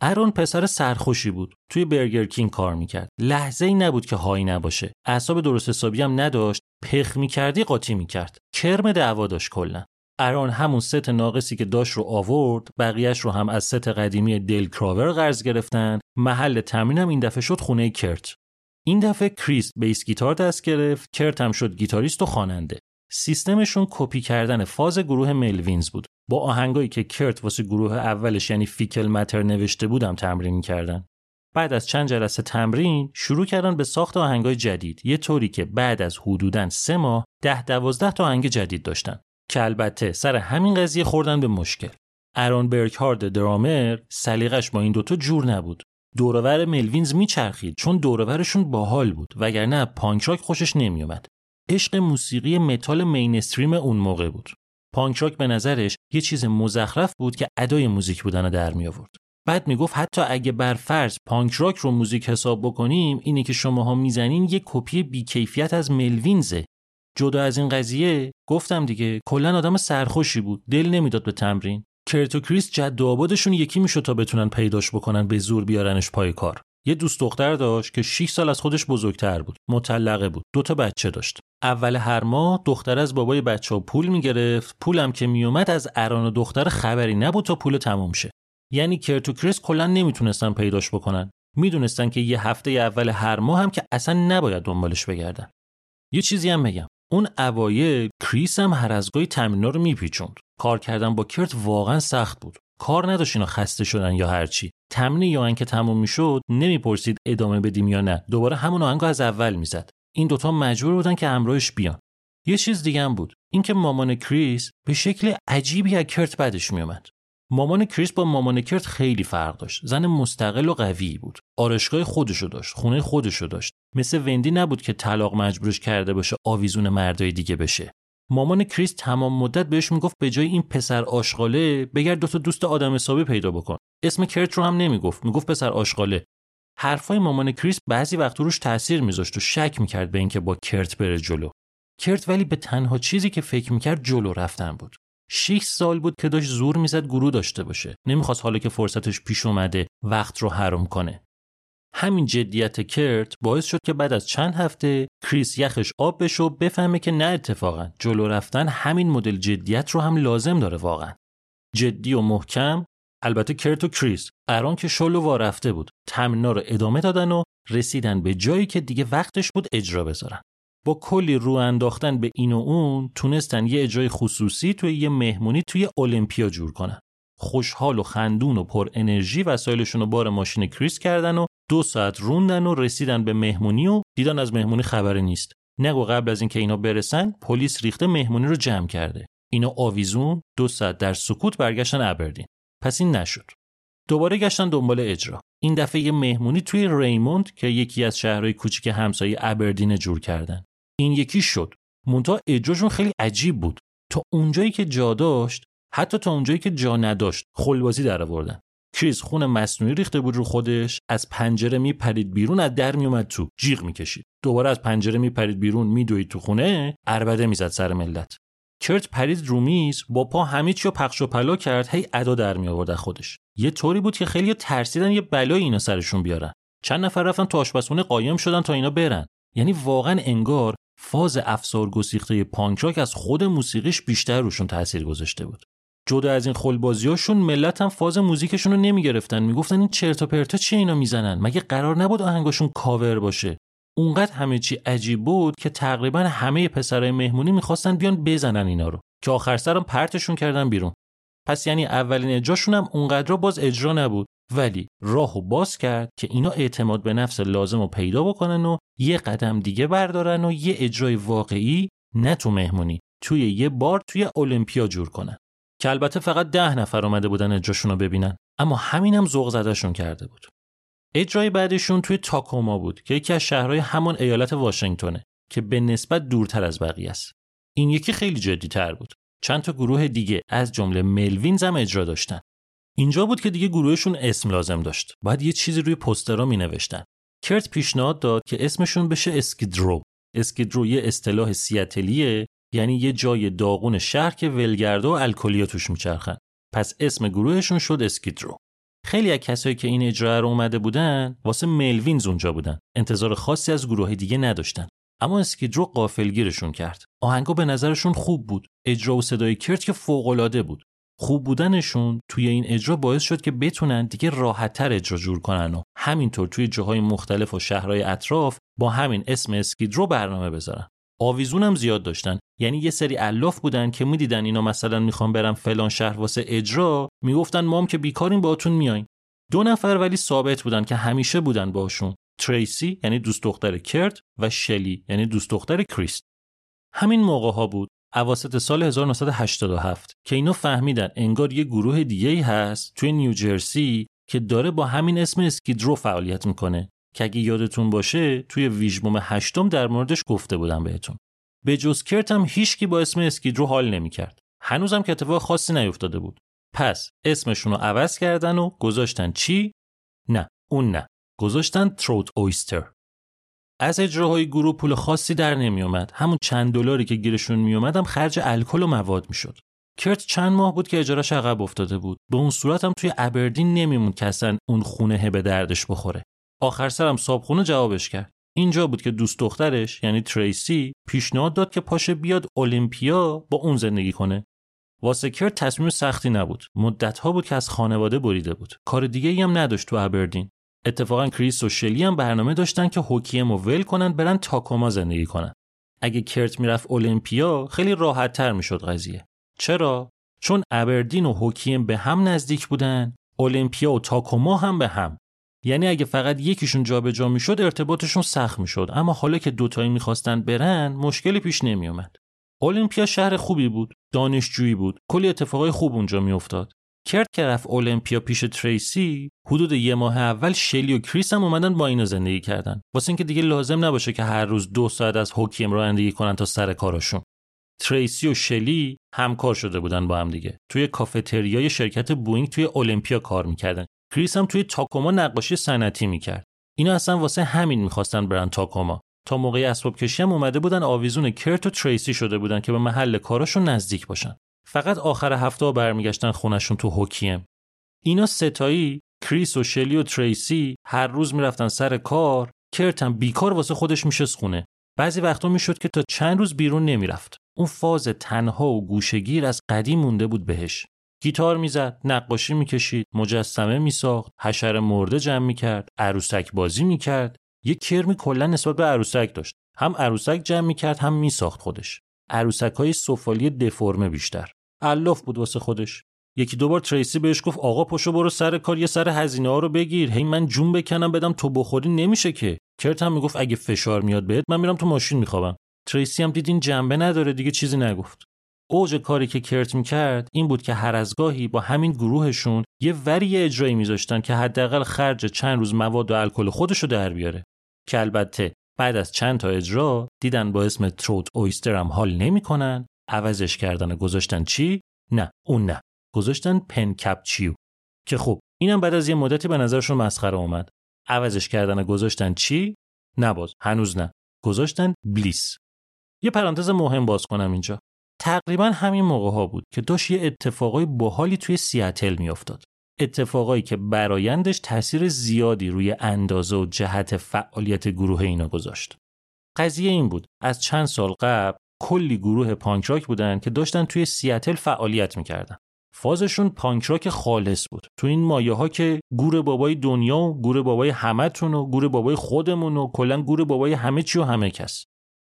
ارون پسر سرخوشی بود. توی برگر کینگ کار می‌کرد. لحظه ای نبود که high نباشه. اعصاب درست حسابی هم نداشت. پخ می‌کردی قاطی می‌کرد. کرم دعوا داشت کلا. ارون همون ست ناقصی که داشت رو آورد بقیهش رو هم از ست قدیمی دل کراور قرض گرفتن. محل تمرینم این دفعه شد خونه کرت. این دفعه کریس بیس گیتار دست گرفت. کرت هم شد گیتاریست و خواننده. سیستمشون کپی کردن فاز گروه ملوینز بود. با آهنگایی که کرت واسه گروه اولش یعنی فیکل متر نوشته بود تمرین کردن بعد از چند جلسه تمرین شروع کردن به ساخت آهنگای جدید. یه طوری که بعد از حدوداً سه ماه ده دوازده تا آهنگ جدید داشتن. که البته سر همین قضیه خوردن به مشکل. ارون برکهارد درامر سلیقش با این دوتا جور نبود. دورور ملوینز میچرخید چون دورورشون باحال بود وگرنه پانک راک خوشش نمیومد عشق موسیقی متال mainstream اون موقع بود. پانک راک به نظرش یه چیز مزخرف بود که ادای موزیک بودن رو در می آورد. بعد می‌گفت حتی اگه بر فرض پانک راک رو موزیک حساب بکنیم اینی که شماها می‌زنین یه کپی بیکیفیت از ملوینزه. جدا از این قضیه گفتم دیگه کلا آدم سرخوشی بود. دل نمی‌داد به تمرین. کرت و کریس جد و آبادشون یکی می‌شد تا بتونن پیداش بکنن به زور بیارنش پای کار. یه دوست دختر داشت که 6 سال از خودش بزرگتر بود مطلقه بود دو تا بچه داشت. اول هر ماه دختر از بابای بچه ها پول می‌گرفت پولم که میومد از اران و دختر خبری نبود تا پول تموم شه. یعنی کرت و کریس کلا نمی‌تونستن پیداش بکنن. می‌دونستن که یه هفته اول هر ماه هم که اصلا نباید دنبالش بگردن. یه چیزی هم بگم. اون اوایل کریس هم هر از گاهی تمرینا رو میپیچوند. کار کردن با کرت واقعا سخت بود. کار نداشت اینا خسته شدن یا هرچی تمرین یا که تموم می‌شد نمی‌پرسید ادامه بدیم یا نه. دوباره همون آهنگو از اول می‌زد. این دوتا مجبور بودن که همراهش بیان. یه چیز دیگه هم بود. اینکه مامان کریس به شکل عجیبی از کرت بدش میومد مامان کریس با مامان کرت خیلی فرق داشت. زن مستقل و قوی بود. آرایشگاه خودشو داشت. خونه خودشو داشت. مثل وندی نبود که طلاق مجبورش کرده باشه آویزون مردای دیگه بشه. مامان کریس تمام مدت بهش می‌گفت به جای این پسر آشغاله بگرد دو تا دوست آدم حسابی پیدا بکن. اسم کرت رو هم نمی‌گفت می‌گفت پسر آشغاله. حرفای مامان کریس بعضی وقت روش تاثیر میذاشت و شک می‌کرد به اینکه با کرت بره جلو. کرت ولی به تنها چیزی که فکر می‌کرد جلو رفتن بود. 6 سال بود که داشت زور می‌زد گروه داشته باشه. نمی‌خواست حالا که فرصتش پیش اومده وقت رو حرام کنه. همین جدیت کرت باعث شد که بعد از چند هفته کریس یخش آب بشه و بفهمه که نه اتفاقا. جلو رفتن همین مدل جدیت رو هم لازم داره واقعا. جدی و محکم البته کرت و کریس قران که شلو وا رفته بود. تمنا رو ادامه دادن و رسیدن به جایی که دیگه وقتش بود اجرا بذارن. با کلی رو انداختن به این و اون تونستن یه اجرای خصوصی توی یه مهمونی توی المپیا جور کنن. خوشحال و خندون و پر انرژی وسایلشون رو بار ماشین کریس کردن و دو ساعت روندن و رسیدن به مهمونی و دیدن از مهمونی خبری نیست. نگو قبل از اینکه اینا برسن پلیس ریخته مهمونی رو جمع کرده. اینا آویزون دو ساعت در سکوت برگشتن ابردین. پس این نشد. دوباره گشتن دنبال اجرا. این دفعه یه مهمونی توی ریموند که یکی از شهرهای کوچیک همسایه ابردین جور کردن. این یکی شد. مونتا اجراشون خیلی عجیب بود. تا اونجایی که جا داشت حتی تا اونجایی که جا نداشت خلبازی در آوردن. کریس خون مصنوعی ریخته بود رو خودش از پنجره میپرید بیرون از در میومد تو. جیغ می‌کشید. دوباره از پنجره میپرید بیرون میدوید تو خونه اربده می‌زد سر ملت. کرت پرید رو میز با پا همه چی پخش و پلا کرد هی ادا در می آورد خودش. یه طوری بود که خیلی ترسیدن یه بلایی اینا سرشون بیارن. چند نفر رفتن تو آشپزخونه قایم شدن تا اینا برن. یعنی واقعا انگار فاز افسار گسیخته پانک از خود موسیقیش بیشتر روشون تاثیر گذاشته بود. جدا از این خلبازیاشون ملت هم فاز موزیکشون رو نمی‌گرفتن. می‌گفتن این چرت و پرتا چی اینا می‌زنن؟ مگه قرار نبود آهنگاشون کاور باشه؟ اونقدر همه چی عجیب بود که تقریبا همه پسرای مهمونی می‌خواستن بیان بزنن اینا رو. که آخر سرم پرتشون کردن بیرون. پس یعنی اولین اجراشون هم اونقدر باز اجرا نبود. ولی راهو باز کرد که اینا اعتماد به نفس لازم رو پیدا بکنن و یه قدم دیگه بردارن و یه اجرای واقعی نه تو مهمونی توی یه بار توی المپیا جور کنن. که البته فقط ده نفر اومده بودن اجراشون رو ببینن. اما همینم ذوق زدهشون کرده بود. اجرای بعدشون توی تاکوما بود که یکی از شهرهای همان ایالت واشنگتنه که به نسبت دورتر از بقیه است. این یکی خیلی جدی تر بود. چند تا گروه دیگه از جمله ملوینز هم اجرا داشتن. اینجا بود که دیگه گروهشون اسم لازم داشت. باید یه چیزی روی پوسترها می نوشتن کرت پیشنهاد داد که اسمشون بشه اسکیدرو. اسکیدرو یه اصطلاح سیاتلیه یعنی یه جای داغون شهر که ولگرده و الکلیا توش میچرخن. پس اسم گروهشون شد اسکیدرو. خیلی از کسایی که این اجرا رو اومده بودن واسه ملوینز اونجا بودن. انتظار خاصی از گروه دیگه نداشتن. اما اسکیدرو قافلگیرشون کرد. آهنگا به نظرشون خوب بود. اجرا و صدای کرت که فوقالعاده بود. خوب بودنشون توی این اجرا باعث شد که بتونن دیگه راحتتر اجرا جور کنن و همینطور توی جاهای مختلف و شهرهای اطراف با همین اسم اسکیدرو برنامه بذارن. آویزون هم زیاد داشتن. یعنی یه سری الاف بودن که می‌دیدن اینا مثلا می‌خوان برن فلان شهر واسه اجرا می‌گفتن مام که بیکاریم باهاتون میایم. دو نفر ولی ثابت بودن که همیشه بودن باشون تریسی یعنی دوست دختر کرت و شلی یعنی دوست دختر کریست. همین موقع ها بود اواسط سال 1987 که اینا فهمیدن انگار یه گروه دیگه هست توی نیوجرسی که داره با همین اسم اسکیدرو فعالیت می‌کنه. که اگه یادتون باشه توی ویژبوم هشتم در موردش گفته بودم بهتون. به جز کرت هم هیچکی با اسم اسکیدرو حال نمی‌کرد. هنوزم که اتفاق خاصی نیفتاده بود. پس اسمشون رو عوض کردن و گذاشتن چی؟ نه اون نه. گذاشتن تروت اویستر از اجراهای گروه پول خاصی در نمیومد همون چند دلاری که گیرشون میومد هم خرج الکل و مواد می‌شد. کرت چند ماه بود که اجارش عقب افتاده بود. به اون صورت هم توی ابردین نمیموند که اصلا اون خونه به دردش بخوره. آخر سرم صابخونه جوابش کرد. اینجا بود که دوست دخترش یعنی تریسی پیشنهاد داد که پاشه بیاد المپیا با اون زندگی کنه. واسه کرت تصمیم سختی نبود. مدتها بود که از خانواده بریده بود. کار دیگه ای هم نداشت تو ابردین. اتفاقا کریس و شلی هم برنامه داشتن که هوکیم و ول کنن برن تاکوما زندگی کنن. اگه کرت می‌رفت المپیا خیلی راحت تر می‌شد قضیه. چرا؟ چون ابردین و هوکیم به هم نزدیک بودن المپیا و تاکوما هم به هم. یعنی اگه فقط یکیشون جابجا می‌شد ارتباطشون سخت می‌شد. اما حالا که دوتایی می‌خواستن برن مشکلی پیش نمیومد المپیا شهر خوبی بود دانشجویی بود. کلی اتفاقای خوب اونجا میافتاد. کرت که رفت المپیا پیش تریسی. حدود یه ماه اول شلی و کریس هم اومدن با اینا زندگی کردن. واسه اینکه دیگه لازم نباشه که هر روز دو ساعت از هوکیم رانندگی کنن تا سر کاراشون. تریسی و شلی همکار شده بودن با هم دیگه. توی کافتریای شرکت بوینگ توی المپیا کار می‌کردن. کریس هم توی تاکوما نقاشی صنعتی می‌کرد. اینا اصلا واسه همین می‌خواستن برن تاکوما تا موقع اسباب کشی هم اومده بودن آویزون کرت و تریسی شده بودن که به محل کاراشون نزدیک باشن. فقط آخر هفته برمیگشتن خونشون تو هوکیم اینا ستایی کریس و شلی و تریسی هر روز می‌رفتن سر کار. کرت هم بیکار واسه خودش میشه خونه بعضی وقتا می‌شد که تا چند روز بیرون نمی‌رفت. اون فاز تنها و گوشگیر از قدیم مونده بود بهش. گیتار می‌زد نقاشی می‌کشید مجسمه میساخت حشر مرده جمع می‌کرد عروسک بازی می‌کرد. یه کرمی کلا نسبت به عروسک داشت. هم عروسک جمع می‌کرد هم میساخت خودش. عروسک های سفالی دفرمه بیشتر. الاف بود واسه خودش. یکی دوبار تریسی بهش گفت آقا پشو برو سر کار یه سر هزینه ها رو بگیر. هی من جون بکنم بدم تو بخوری نمیشه که. کرت هم می‌گفت اگه فشار میاد بهت من میرم تو ماشین میخوابم. تریسی هم دید این جنبه نداره دیگه چیزی نگفت. اوج کاری که کرت می‌کرد این بود که هر از گاهی با همین گروهشون یه وری اجرایی میذاشتن که حداقل خرج چند روز مواد و الکل خودشو در بیاره. که البته بعد از چند تا اجرا دیدن با اسم تروت اویستر هم حال نمی‌کنن عوضش کردن و گذاشتن چی؟ نه اون نه. گذاشتن پن کپچیو که خب اینم بعد از یه مدتی به نظرشون مسخره اومد. عوضش کردن و گذاشتن چی؟ نباز هنوز نه. گذاشتن بلیس. یه پرانتز مهم باز کنم اینجا. تقریبا همین موقع ها بود که داشت یه اتفاقای باحالی توی سیاتل میافتاد. اتفاقایی که برایندش تاثیر زیادی روی اندازه و جهت فعالیت گروه اینا گذاشت. قضیه این بود از چند سال قبل کلی گروه پانکراک بودن که داشتن توی سیاتل فعالیت می‌کردن. فازشون پانکراک خالص بود. تو این مایه ها که گور بابای دنیا و گور بابای همتون و گور بابای خودمون و کلا گور بابای همه چی و همه کس.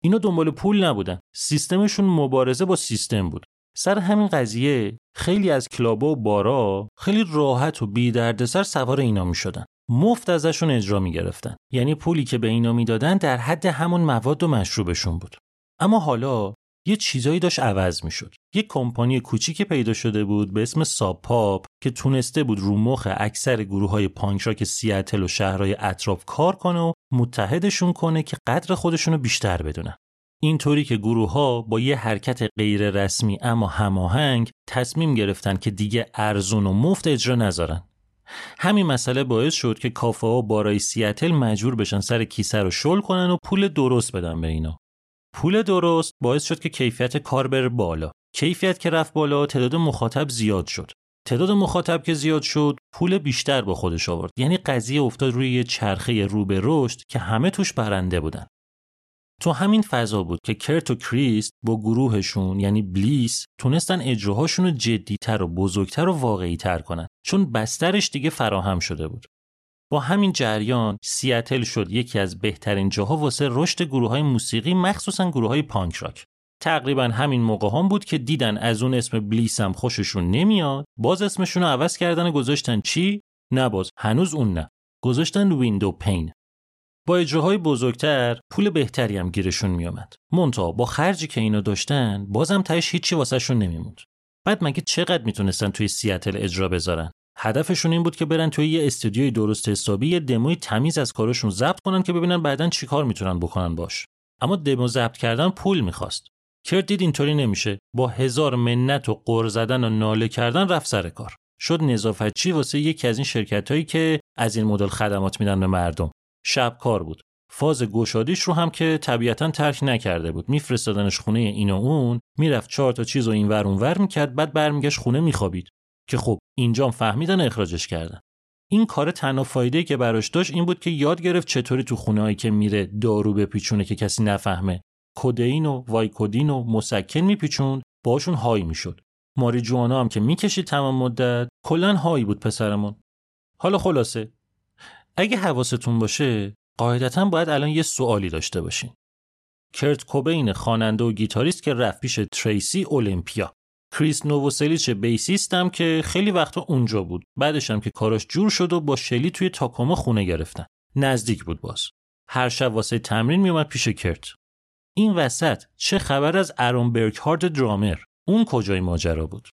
اینا دنبال پول نبودن سیستمشون مبارزه با سیستم بود سر همین قضیه خیلی از کلابا و بارا خیلی راحت و بی دردسر سوار اینا می شدن. مفت ازشون اجرا می گرفتن. یعنی پولی که به اینا می‌دادن در حد همون مواد و مشروبشون بود. اما حالا یه چیزایی داشت عوض می شد. یه کمپانی کوچیکی پیدا شده بود به اسم ساپاپ که تونسته بود رو مخ اکثر گروه های پانک سیاتل و شهرهای اطراف کار کنه و متحدشون کنه که قدر خودشون رو بیشتر بدونن. اینطوری که گروه ها با یه حرکت غیر رسمی اما هماهنگ تصمیم گرفتن که دیگه ارزون و مفت اجرا نذارن. همین مسئله باعث شد که کافه ها بارای سیاتل مجبور بشن سر کیسه رو شل کنن و پول درست بدن به اینا. پول درست باعث شد که کیفیت کار بره بالا. کیفیت که رفت بالا تعداد مخاطب زیاد شد. تعداد مخاطب که زیاد شد پول بیشتر با خودش آورد. یعنی قضیه افتاد روی یه چرخه رو به رشد که همه توش برنده بودن. تو همین فضا بود که کرت و کریست با گروهشون یعنی بلیس تونستن اجراهاشون رو جدیتر و بزرگتر و واقعی تر کنن چون بسترش دیگه فراهم شده بود. با همین جریان سیاتل شد یکی از بهترین جاها واسه رشد گروه های موسیقی مخصوصا گروه های پانک راک. تقریبا همین موقع هم بود که دیدن از اون اسم بلیس هم خوششون نمیاد باز اسمشون رو عوض کردن و گذاشتن چی؟ نه باز هنوز اون نه گذاشتن ویندو پین با اجراهای بزرگتر پول بهتری هم گیرشون میومد. مونتا با خرجی که اینا داشتن بازم تهش هیچی واسهشون نمیموند. بعد مگه چقدر می‌تونستن توی سیاتل اجرا بذارن؟ هدفشون این بود که برن توی یه استودیوی درست حسابی یه دموی تمیز از کارشون ضبط کنن که ببینن بعدا چیکار می‌تونن بکنن باش. اما دمو ضبط کردن پول می‌خواست. کرد دید اینطوری نمیشه. با هزار منت و قر زدن و ناله کردن رفت سر کار. شد نظافتچی واسه یکی از این شرکت که از این مدل خدمات میدن به مردم. شب کار بود فاز گشادیش رو هم که طبیعتا ترک نکرده بود میفرستادنش خونه این و اون می‌رفت چهار تا چیز و این ور اون ور می‌کرد بعد برمیگشت خونه میخوابید که خب اینجام فهمیدن اخراجش کردن این کار تنها فایده که براش داشت این بود که یاد گرفت چطوری تو خونه که میره دارو بپیچونه که کسی نفهمه کدئین و وایکودین و مسکن میپیچوند باشون های می‌شد ماری جوانا هم که می‌کشید تمام مدت کلا هایی بود پسرمون حالا خلاصه اگه حواستون باشه قاعدتا باید الان یه سوالی داشته باشین. کرت کوبین خواننده و گیتاریست که رفت پیش تریسی اولمپیا. کریس نووسلیچ بیسیستم که خیلی وقتا اونجا بود. بعدش هم که کاراش جور شد و با شلی توی تاکوما خونه گرفتن. نزدیک بود باز. هر شب واسه تمرین میومد پیش کرت. این وسط چه خبر از ارون برکهارد درامر؟ اون کجای ماجرا بود؟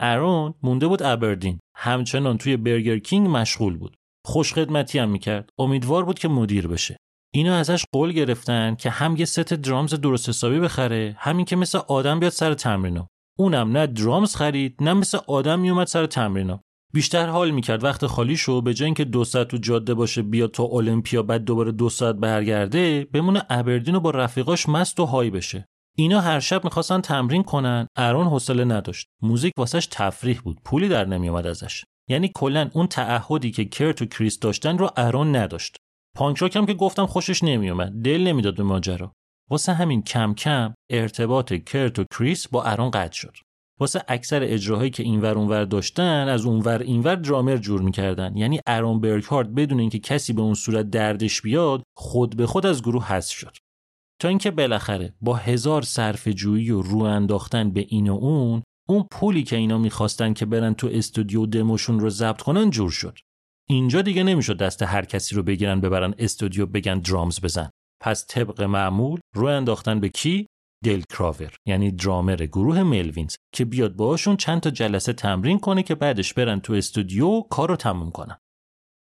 ارون مونده بود ابردین. همچنان توی برگر کینگ مشغول بود. خوش خدمتی هم می‌کرد امیدوار بود که مدیر بشه اینا ازش قول گرفتن که هم یه ست درامز درست حسابی بخره همین که مثل آدم بیاد سر تمرینا اونم نه درامز خرید نه مثل آدم میومد سر تمرینا بیشتر حال می‌کرد وقت خالی شو به جای اینکه دو ساعت تو جاده باشه بیاد تا المپیا بعد دوباره دو ساعت برگرده بمونه ابردین و با رفیقاش مست و های بشه. اینا هر شب می‌خواستن تمرین کنن ارون حوصله نداشت. موزیک واسش تفریح بود پولی در نمیومد ازش. یعنی کلا اون تعهدی که کرت و کریس داشتن رو ارون نداشت. پانک هم که گفتم خوشش نمیومد دل نمی‌داد به ماجرا. واسه همین کم کم ارتباط کرت و کریس با ارون قطع شد. واسه اکثر اجراهایی که اینور اونور داشتن از اونور اینور درامر جور می‌کردن. یعنی ارون برکارد بدون اینکه کسی به اون صورت دردش بیاد خود به خود از گروه حذف شد. تا اینکه بالاخره با هزار صرف جویی و رو انداختن به این و اون اون پولی که اینا می‌خواستن که برن تو استودیو دموشون رو ضبط کنن جور شد. اینجا دیگه نمی‌شد دست هر کسی رو بگیرن ببرن استودیو بگن درامز بزن. پس طبق معمول رو انداختن به کی؟ دل کراور یعنی درامر گروه ملوینز که بیاد باهاشون چند تا جلسه تمرین کنه که بعدش برن تو استودیو کار رو تموم کنن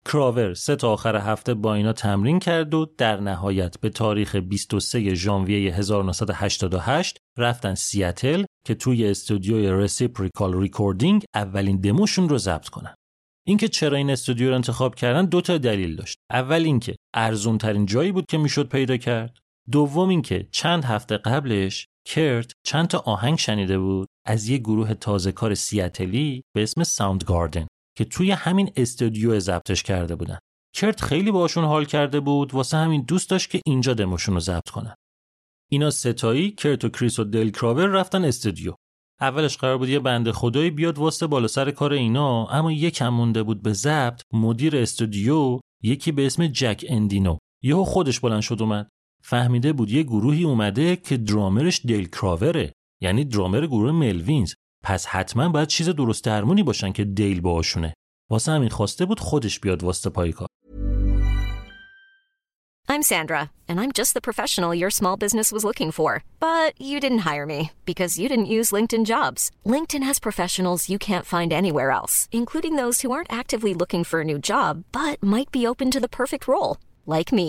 کراور سه تا آخر هفته با اینا تمرین کرد و در نهایت به تاریخ 23 ژانویه 1988 رفتن سیاتل که توی استودیوی رسیپریکال ریکوردینگ اولین دموشون رو ضبط کنن. اینکه چرا این استودیو رو انتخاب کردن دو تا دلیل داشت. اول اینکه ارزون ترین جایی بود که می‌شد پیدا کرد. دوم اینکه چند هفته قبلش کرت چند تا آهنگ شنیده بود از یه گروه تازه کار سیاتلی به اسم ساوند گاردن که توی همین استودیو ضبطش کرده بودن. کرت خیلی باشون حال کرده بود واسه همین دوست داشت که اینجا دموشون رو ضبط کنن. اینا سه تایی کرت و کریس و دل کراور رفتن استودیو. اولش قرار بود یه بند خدایی بیاد واسه بالا سر کار اینا اما یکم مونده بود به ضبط مدیر استودیو یکی به اسم جک اندینو یهو خودش بلند شد اومد فهمیده بود یه گروهی اومده که درامرش دل کراوره یعنی درامر گروه ملوینز پس حتما باید چیز درست درمونی باشن که دیل باشونه واسه همین خواسته بود خودش بیاد واسه پای کار I'm Sandra, and I'm just the professional your small business was looking for. But you didn't hire me because you didn't use LinkedIn jobs. LinkedIn has professionals you can't find anywhere else, including those who aren't actively looking for a new job but might be open to the perfect role, like me.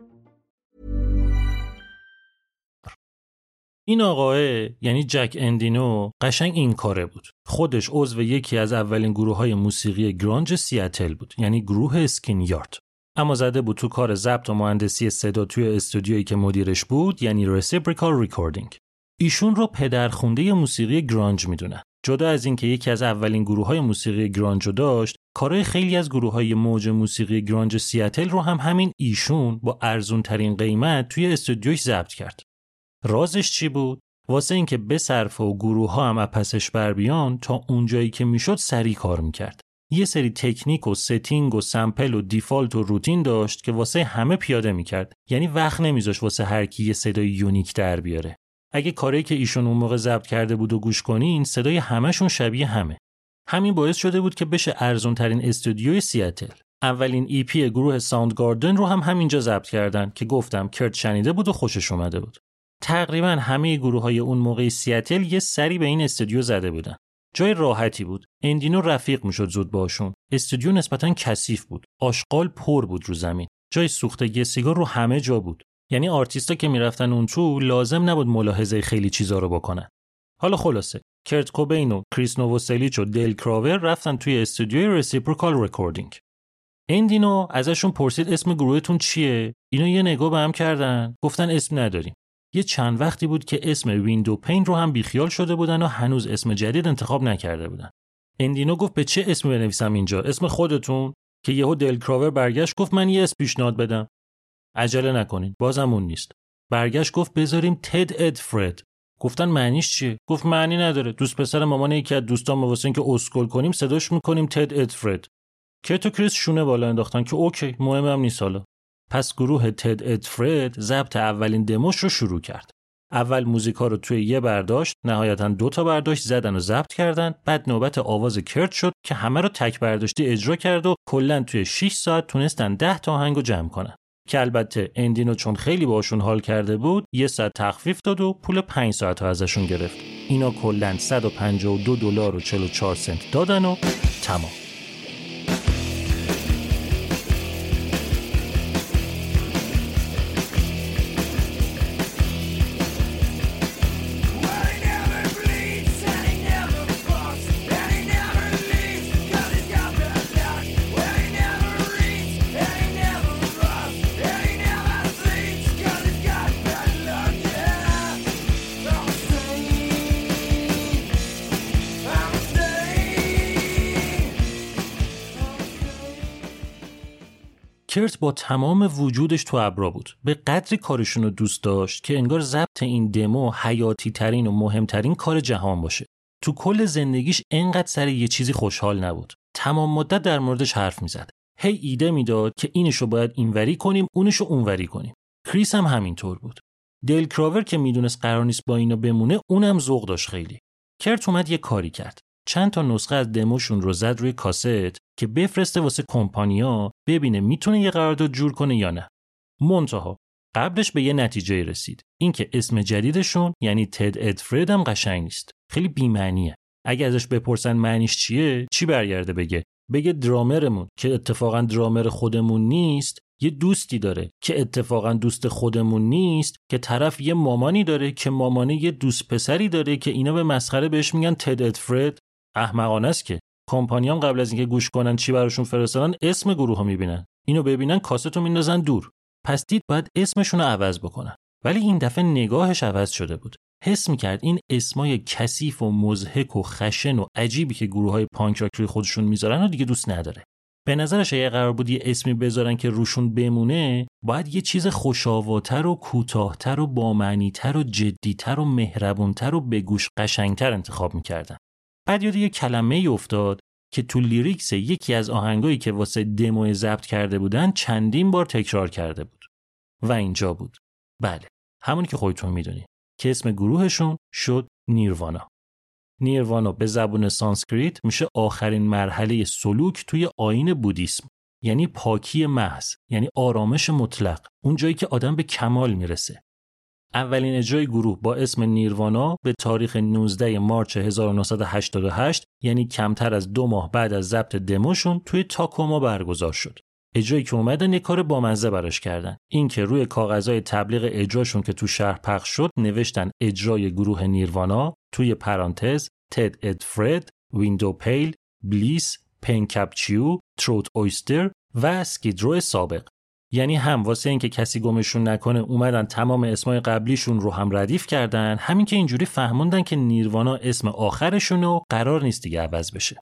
این آقاه یعنی جک اندینو قشنگ این کاره بود. خودش عضو یکی از اولین گروه های موسیقی گرانج سیاتل بود یعنی گروه اسکین یارد. اما زده بود تو کار ضبط و مهندسی صدا توی استودیویی که مدیرش بود یعنی رسیپریکال ریکوردینگ ایشون رو پدرخونده موسیقی گرانج می‌دونن جدا از اینکه یکی از اولین گروه های موسیقی گرانج رو داشت کارهای خیلی از گروه های موج موسیقی گرانج سیاتل رو هم همین ایشون با ارزون ترین قیمت توی استودیوش ضبط کرد. رازش چی بود؟ واسه اینکه به صرفه و گروه ها هم پسش بر بیان تا اونجایی که می‌شد سریع کار می‌کرد. یه سری تکنیک و setting و sample و default و روتین داشت که واسه همه پیاده می‌کرد. یعنی وقت نمیذاش واسه هر کی یه صدای unique در بیاره. اگه کاری که ایشون اون موقع ضبط کرده بود و گوش کنین صدای همهشون شبیه همه. همین باعث شده بود که بشه ارزون ترین استودیوی سیاتل. اولین EP گروه ساوند گاردن رو هم همینجا ضبط کردن که گفتم کرت شنیده بود و خوشش اومده بود. تقریبا همه گروه های اون موقع سیاتل یه سری به این استودیو زده بودن. جای راحتی بود. اندینو رفیق می‌شد زود باشون. استودیو نسبتا کثیف بود. آشغال پر بود رو زمین. جای سوختگی سیگار رو همه جا بود. یعنی آرتیستا که می‌رفتن اون تو لازم نبود ملاحظه خیلی چیزا رو بکنن. حالا خلاصه کرت کوبین و کریس نووسلیچ و دل کراور رفتن توی استودیوی Reciprocal Recording. اندینو ازشون پرسید اسم گروهتون چیه؟ اینا یه نگاه به هم کردن گفتن اسم نداریم. یه چند وقتی بود که اسم Windowpane رو هم بیخیال شده بودن و هنوز اسم جدید انتخاب نکرده بودن. اندینو گفت به چه اسمی بنویسم اینجا؟ اسم خودتون؟ که یهو دل کراور برگشت گفت من یه اسم پیشنهاد بدم. عجله نکنین بازم اون نیست برگشت گفت بذاریم Ted Ed Fred گفتن معنیش چیه گفت معنی نداره دوست پسر مامان یکی از دوستان واسه اینکه اسکل کنیم صداش می‌کنیم Ted Ed Fred کرت و کریس شونه بالا انداختن که اوکی مهمم نیست حالا پس گروه تد ادفرد ضبط اولین دموش رو شروع کرد. اول موزیکا رو توی یه برداشت نهایتا دو تا برداشت زدن و ضبط کردن بعد نوبت آواز کرد شد که همه رو تک برداشتی اجرا کرد و کلا توی 6 ساعت تونستن 10 تا آهنگ رو جمع کنن. که البته اندینو چون خیلی باشون حال کرده بود یه ساعت تخفیف داد و پول 5 ساعت رو ازشون گرفت. اینا کلا 152 دلار و 44 سنت دادن و تمام. کرت با تمام وجودش تو ابرا بود. به قدری کارشون رو دوست داشت که انگار ضبط این دمو حیاتی ترین و مهمترین کار جهان باشه. تو کل زندگیش انقدر سر یه چیزی خوشحال نبود. تمام مدت در موردش حرف می‌زد. هی ایده می‌داد که اینشو باید اینوری کنیم اونشو اونوری کنیم. کریس هم همینطور بود. دل کراور که می‌دونست قرار نیست با اینا بمونه اونم ذوق داشت خیلی. کرت اومد یه کاری کرد. چند تا نسخه از دموشون رو زد روی کاست که بفرسته واسه کمپانیا ببینه می‌تونه یه قرارداد جور کنه یا نه. منتها قبلش به یه نتیجه رسید اینکه اسم جدیدشون یعنی تد ادفرد هم قشنگ نیست. خیلی بی‌معنیه. اگه ازش بپرسن معنیش چیه چی برگرده بگه بگه درامرمون که اتفاقا درامر خودمون نیست یه دوستی داره که اتفاقا دوست خودمون نیست که طرف یه مامانی داره که مامانه یه دوست پسری داره که اینا به مسخره بهش میگن تد ادفرد احمقانه است که کمپانیام قبل از اینکه گوش کنن چی براشون فرستادن اسم گروه ها می‌بینن. اینو ببینن کاستو میندازن دور. پس دید باید اسمشون رو عوض بکنن. ولی این دفعه نگاهش عوض شده بود. حس می‌کرد این اسمای کثیف و مضحک و خشن و عجیبی که گروه های پانک راک روی خودشون می‌ذارن و دیگه دوست نداره. به نظرش اگه قرار بود یه اسمی بذارن که روشون بمونه باید یه چیز خوش‌آواتر و کوتاهتر و بامعنیتر و جدیتر و مهربونتر و بگوش قشنگتر انتخاب می‌کردن. بعد یاد یه کلمه ای افتاد که تو lyrics یکی از آهنگایی که واسه دمو ضبط کرده بودن چندین بار تکرار کرده بود. و اینجا بود. بله همونی که خودتون می‌دونید که اسم گروهشون شد نیروانا نیروانا به زبون سانسکریت میشه آخرین مرحله سلوک توی آیین بودیسم یعنی پاکی محض یعنی آرامش مطلق اون جایی که آدم به کمال می‌رسه. اولین اجرای گروه با اسم نیروانا به تاریخ 19 March 1988 یعنی کمتر از دو ماه بعد از ضبط دموشون توی تاکوما برگزار شد. اجرایی که اومدن یه کار بامزه براش کردن. این که روی کاغذهای تبلیغ اجراشون که تو شهر پخش شد نوشتن اجرای گروه نیروانا توی پرانتز تد ادفرد، ویندو پیل، بلیس، پنکپچیو، تروت اویستر و سکیدرو سابق یعنی هم واسه اینکه کسی گمشون نکنه اومدن تمام اسمای قبلیشون رو هم ردیف کردن همین که اینجوری فهموندن که نیروانا اسم آخرشون و قرار نیست دیگه عوض بشه.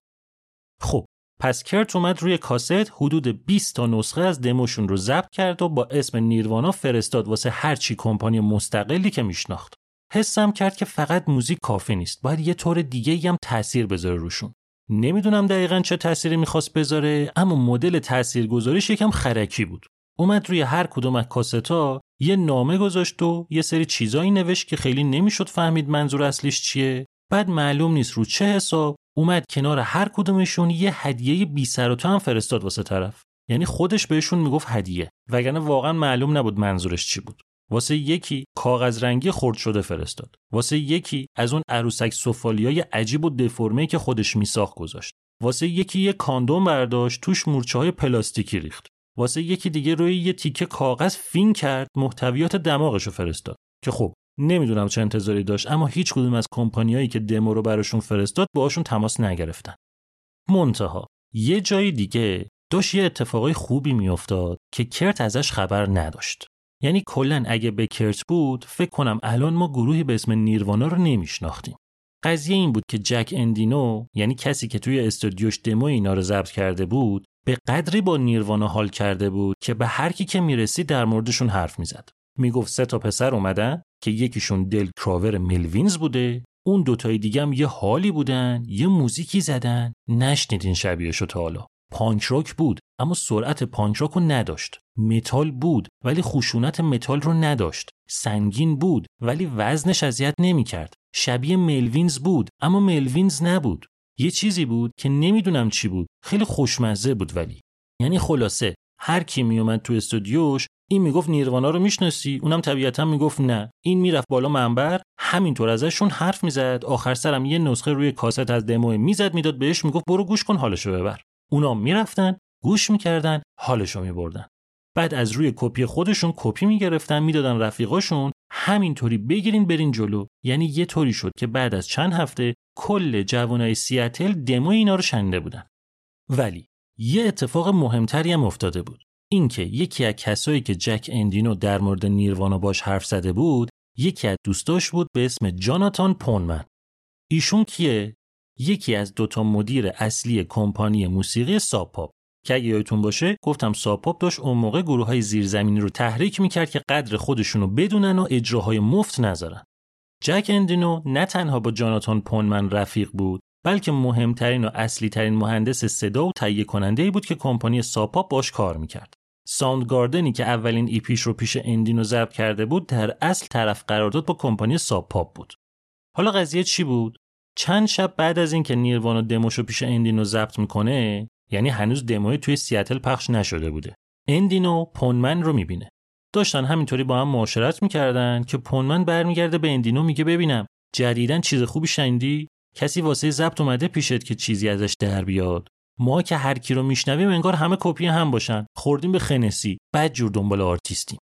خب پس کرت اومد روی کاست حدود 20 تا نسخه از دموشون رو ضبط کرد و با اسم نیروانا فرستاد واسه هر چی کمپانی مستقلی که میشناخت. حسم کرد که فقط موزیک کافی نیست باید یه طور دیگه هم تاثیر بذاره روشون. نمی‌دونم دقیقا چه تأثیری می‌خواست بذاره اما مدل تاثیرگذاریش یکم خرکی بود. اومد روی هر کدوم از کاستا یه نامه گذاشت و یه سری چیزایی نوشت که خیلی نمی‌شد فهمید منظور اصلیش چیه. بعد معلوم نیست رو چه حساب اومد کنار هر کدومشون یه هدیه بی سر و هم فرستاد واسه طرف. یعنی خودش بهشون می‌گفت هدیه. وگرنه واقعا معلوم نبود منظورش چی بود. واسه یکی کاغذ رنگی خرد شده فرستاد. واسه یکی از اون عروسک سفالیای عجیب و دفرمه که خودش میساخت گذاشت. واسه یکی یه کاندوم برداشت توش مورچه های پلاستیکی ریخت. واسه یکی دیگه روی یه تیکه کاغذ فین کرد محتویات دماغش رو فرستاد. که خب نمی‌دونم چه انتظاری داشت اما هیچ کدوم از کمپانیایی که دمو رو براشون فرستاد باهاشون تماس نگرفتن. منتها یه جای دیگه داشت یه اتفاقای خوبی میافتاد که کرت ازش خبر نداشت. یعنی کلا اگه به کرت بود فکر کنم الان ما گروهی به اسم نیروانا رو نمیشناختیم. قضیه این بود که جک اندینو یعنی کسی که توی استودیوش دمو اینا رو ضبط کرده بود به قدری با نیروانا حال کرده بود که به هر کی که می‌رسید در موردشون حرف می‌زد. می‌گفت سه تا پسر اومدن که یکیشون دل کراور ملوینز بوده اون دوتای دیگه هم یه حالی بودن یه موزیکی زدن. نشنیدین شبیهشو تا حالا. پانک راک بود اما سرعت پانک راک رو نداشت. متال بود ولی خشونت متال رو نداشت. سنگین بود ولی وزنش اذیت نمی‌کرد. شبیه ملوینز بود اما ملوینز نبود. یه چیزی بود که نمی‌دونم چی بود. خیلی خوشمزه بود ولی. یعنی خلاصه هر کی میومد تو استودیوش این می‌گفت نیروانا رو می‌شناسی اونم طبیعتا می‌گفت نه. این می‌رفت بالا منبر همینطور ازشون حرف می‌زد. آخر سرم یه نسخه روی کاست از دمو می‌زد می‌داد بهش می‌گفت برو گوش کن حالشو ببر. اونا می‌رفتن گوش می‌کردن حالشو میبردن. بعد از روی کپی خودشون کپی می‌گرفتن می‌دادن رفیقاشون. همینطوری بگیرین برین جلو. یعنی یه طوری شد که بعد از چند هفته کل جوانای سیاتل دمو اینا رو شنده بودن. ولی یه اتفاق مهمتری هم افتاده بود. اینکه یکی از کسایی که جک اندینو در مورد نیروانا باش حرف زده بود یکی از دوستاش بود به اسم جاناتان پونمن. ایشون کیه؟ یکی از دوتا مدیر اصلی کمپانی موسیقی Sub Pop که اگه یادتون باشه گفتم Sub Pop داشت اون موقع گروه های زیرزمینی رو تحریک می‌کرد که قدر خودشونو بدونن و اجراهای مفت نذارن جک اندینو نه تنها با جاناتان پونمن رفیق بود بلکه مهمترین و اصلی ترین مهندس صدا و تهیه کننده بود که کمپانی Sub Pop باش کار می‌کرد. ساوند گاردنی که اولین EP یش رو پیش اندینو ضبط کرده بود در اصل طرف قرارداد با کمپانی Sub Pop بود. حالا قضیه چی بود؟ چند شب بعد از اینکه نیروانا دموشو پیش اندینو ضبط می‌کنه یعنی هنوز دموی توی سیاتل پخش نشده بوده. اندینو پونمن رو می‌بینه. داشتن همینطوری با هم معاشرت می‌کردن که پونمن برمیگرده به اندینو میگه ببینم جدیدا چیز خوبی شنیدی؟ کسی واسه ضبط اومده پیشت که چیزی ازش در بیاد؟ ما که هر کی رو میشنویم انگار همه کپی هم باشن. خوردیم به خنسی. بد جور دنبال آرتیستیم.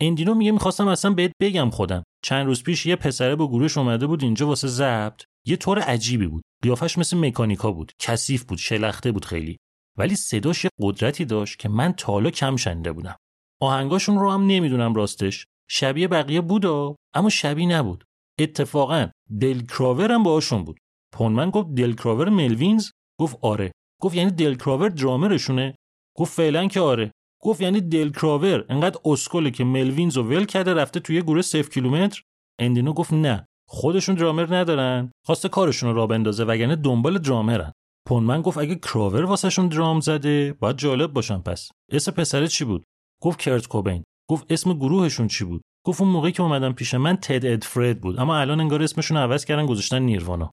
اندینو میگه می‌خواستم اصلا بهت بگم خودم. چند روز پیش یه پسره با گروهش اومده بود اینجا واسه ضبط. یه طور عجیبی بود. قیافش مثل مکانیکا بود کثیف بود شلخته بود خیلی. ولی صداش قدرتی داشت که من تا کم شنیده بودم. آهنگاشون رو هم نمی‌دونم راستش. شبیه بقیه بود اما شبیه نبود. اتفاقا دل کراور هم باهاشون بود. پونمن گفت دل کراور ملوینز؟ گفت آره. گفت یعنی دل کراور درامرشونه؟ گفت فعلا که آره. گفت یعنی دل کراور انقدر اسکله که ملوینز رو ول کرده رفته توی گروه سف کیلومتر؟ اندینو گفت نه. خودشون درامر ندارن. خواسته کارشون رو را بندازه وگرنه دنبال درامرن. پونمن گفت اگه کراور واسهشون درام زده باید جالب باشن پس. اسم پسره چی بود؟ گفت کرت کوبین. گفت اسم گروهشون چی بود؟ گفت اون موقعی که اومدم پیش من تد ادفرد بود اما الان انگار اسمشون عوض کردن گذاشتن نیروانا.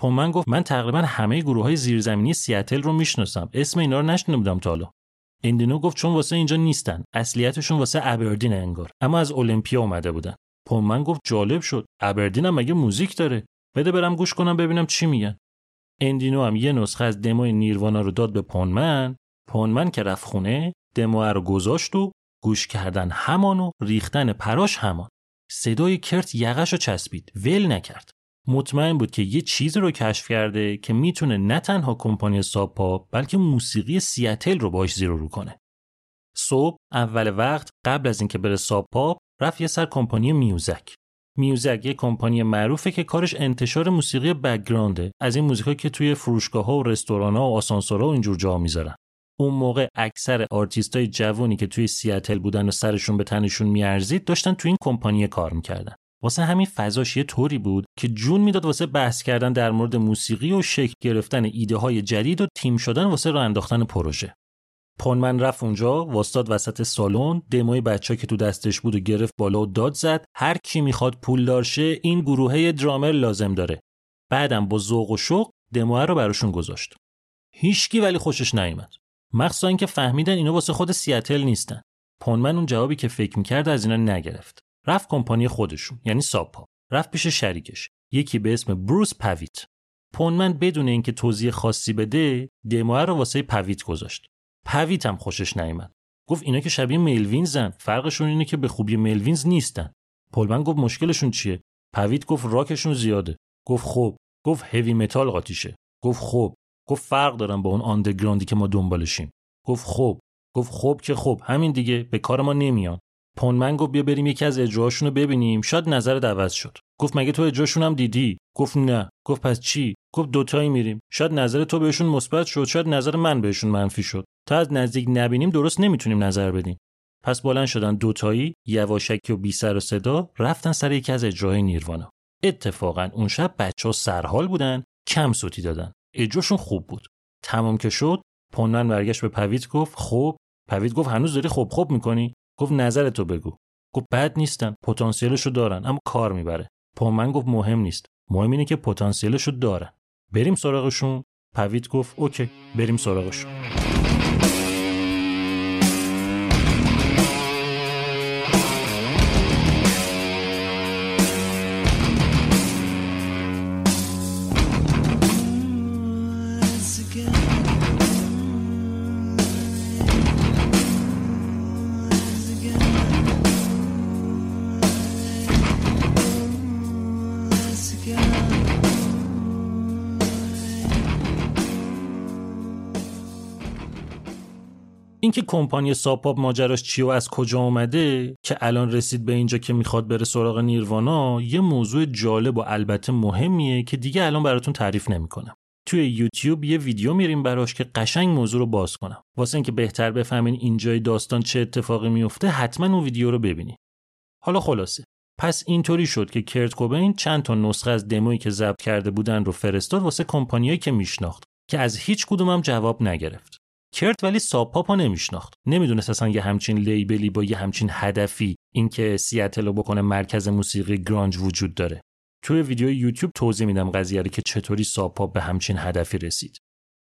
پومن گفت من تقریبا همه گروه های زیرزمینی سیاتل رو می‌شناسم. اسم اینا رو نشنیده بودم تا حالا. اندینو گفت چون واسه اینجا نیستن. اصلیتشون واسه ابردین انگار. اما از المپیا اومده بودن. پومن گفت جالب شد. ابردین هم مگه موزیک داره؟ بده برم گوش کنم ببینم چی میگن. اندینو هم یه نسخه از دموی نیروانا رو داد به پونمن پونمن که رفت خونه دمو رو گذاشت و گوش کردن همان و ریختن پراش همان. صدای کرت یقش رو چسبید. ول نکرد. مطمئن بود که یه چیزی رو کشف کرده که می‌تونه نه تنها کمپانی Sub Pop بلکه موسیقی سیاتل رو باش زیر و رو کنه. صبح اول وقت قبل از اینکه بره Sub Pop رفت یه سر کمپانی Muzak. Muzak یه کمپانی معروفه که کارش انتشار موسیقی background ه. از این موزیکا که توی فروشگاه ها و رستوران و آسانسورها و اینجور جا می‌ذارن. اون موقع اکثر آرتیستای جوونی که توی سیاتل بودن و سرشون به تنشون میارزید داشتن توی این کمپانی کار می‌کردن. واسه همین فضاش یه طوری بود که جون می‌داد واسه بحث کردن در مورد موسیقی و شکل گرفتن ایده های جدید و تیم شدن واسه راه انداختن پروژه. پونمن رفت اونجا واستاد وسط سالن دموی بچه که تو دستش بود و گرفت بالا و داد زد. هر کی می‌خواد پول دارشه این گروهه درامر لازم داره. بعدم با ذوق و شوق دمو رو براشون گذاشت. هیچکی ولی خوشش نیومد. مخصوصا اینکه فهمیدن اینا واسه خود سیاتل نیستن. پونمن اون جوابی که فکر می‌کرد از اینا نگرفت. رفت کمپانی خودشون یعنی Sub Pop رفت پیش شریکش. یکی به اسم بروس پویت. پونمن بدون اینکه توضیح خاصی بده دمو رو واسه پویت گذاشت. پویت هم خوشش نیامد گفت اینا که شبیه ملوینزن. فرقشون اینه که به خوبی ملوینز نیستن. پونمن گفت مشکلشون چیه؟ پویت گفت راکشون زیاده. گفت خب گفت هوی متال قاطیشه گفت خب گفت فرق داره با اون underground ی که ما دنبالشیم. گفت خب گفت خب که خب همین دیگه. به کار ما نمیان. پونمن گفت بیا بریم یکی از اجراهاشون رو ببینیم. شاید نظر عوض شد. گفت مگه تو اجراشون هم دیدی؟ گفت نه. گفت پس چی؟ گفت دوتایی میریم. شاید نظر تو بهشون مثبت شد شاید نظر من بهشون منفی شد. تا از نزدیک نبینیم درست نمی‌تونیم نظر بدیم. پس بلند شدن دوتایی یواشکی و بی سر و صدا رفتن سر یکی از اجراهای نیروانا. اتفاقا اون شب بچه ها سرحال بودن کم سوتی دادن. اجراشون خوب بود. تمام که شد پونمن برگشت به پویت گفت خب؟ پویت گفت هنوز داری خوب خوب می‌کنی؟ گفت نظرتو بگو. گفت بد نیستن پتانسیلشو دارن اما کار می‌بره. پونمن گفت مهم نیست. مهم اینه که پتانسیلشو دارن. بریم سراغشون. پویت گفت اوکی بریم سراغشون. اینکه کمپانی ساپاپ ماجراش چی و از کجا اومده که الان رسید به اینجا که می‌خواد بره سراغ نیروانا یه موضوع جالب و البته مهمیه که دیگه الان براتون تعریف نمی‌کنم. توی یوتیوب یه ویدیو میریم براش که قشنگ موضوع رو باز کنم. واسه اینکه بهتر بفهمین اینجای داستان چه اتفاقی میفته حتما اون ویدیو رو ببینید حالا خلاصه. پس اینطوری شد که کرت کوبین چند تا نسخه از دمویی که ضبط کرده بودن رو فرستاد واسه کمپانیایی که میشناخت که از هیچ کدومم جواب نگرفت. کرت ولی Sub Pop و نمیشناخت. نمی‌دونست اصلا یه همچین label ی با یه همچین هدفی اینکه سیاتل رو بکنه مرکز موسیقی گرانج وجود داره. توی ویدیو یوتیوب توضیح میدم قضیه رو که چطوری Sub Pop به همچین هدفی رسید.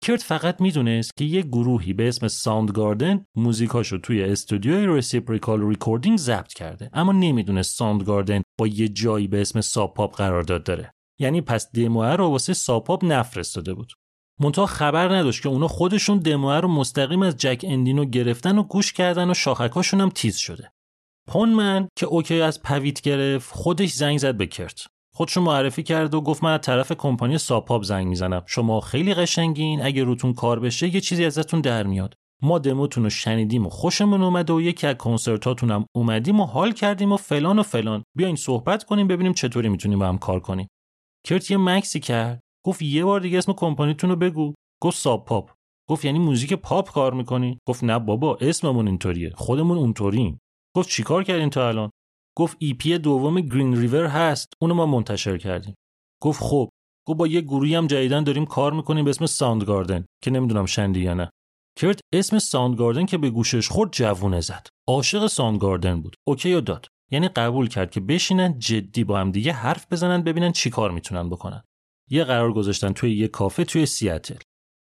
کرت فقط می‌دونست که یه گروهی به اسم ساوند گاردن موزیکاشو توی استودیوی Reciprocal Recording ضبط کرده اما نمی‌دونست ساوند گاردن با یه جایی به اسم Sub Pop قرارداد داره. یعنی پس دموه رو واسه ساب پاپ نفرستاده بود. منتها خبر نداشت که اونا خودشون دموه رو مستقیم از جک اندینو گرفتن و گوش کردن و شاخکاشون هم تیز شده. پونمن که OK از پویت گرفت خودش زنگ زد به کرت. خودشو معرفی کرد و گفت من از طرف کمپانی ساب پاپ زنگ می‌زنم. شما خیلی قشنگین اگه روتون کار بشه یه چیزی ازتون در میاد. ما دموتون رو شنیدیم و خوشمون اومده و یکی از کنسرتاتون هم اومدیم و حال کردیم و فلان و فلان. بیاین صحبت کنیم ببینیم چطوری می‌تونیم با هم کار کنیم. کرت یه مکثی کرد گفت یه بار دیگه اسم کمپانیتون رو بگو. گفت ساب پاپ. گفت یعنی موزیک پاپ کار می‌کنی. گفت نه بابا اسممون اینطوریه. خودمون اونطوریم. گفت چیکار کردین تا الان؟ گفت EP دوم گرین ریور هست. اونو ما منتشر کردیم. گفت خب. گفت با یه گروهی هم جدیدا داریم کار می‌کنیم به اسم ساوند گاردن که نمی‌دونم شنیدی یا نه. کرت اسم ساوند گاردن که به گوشش خورد جوونه زد. عاشق ساوند گاردن بود. OK و داد. یعنی قبول کرد که بشینن جدی با هم دیگه حرف بزنن ببینن چی کار می‌تونن بکنن. یه قرار گذاشتن توی یه کافه توی سیاتل.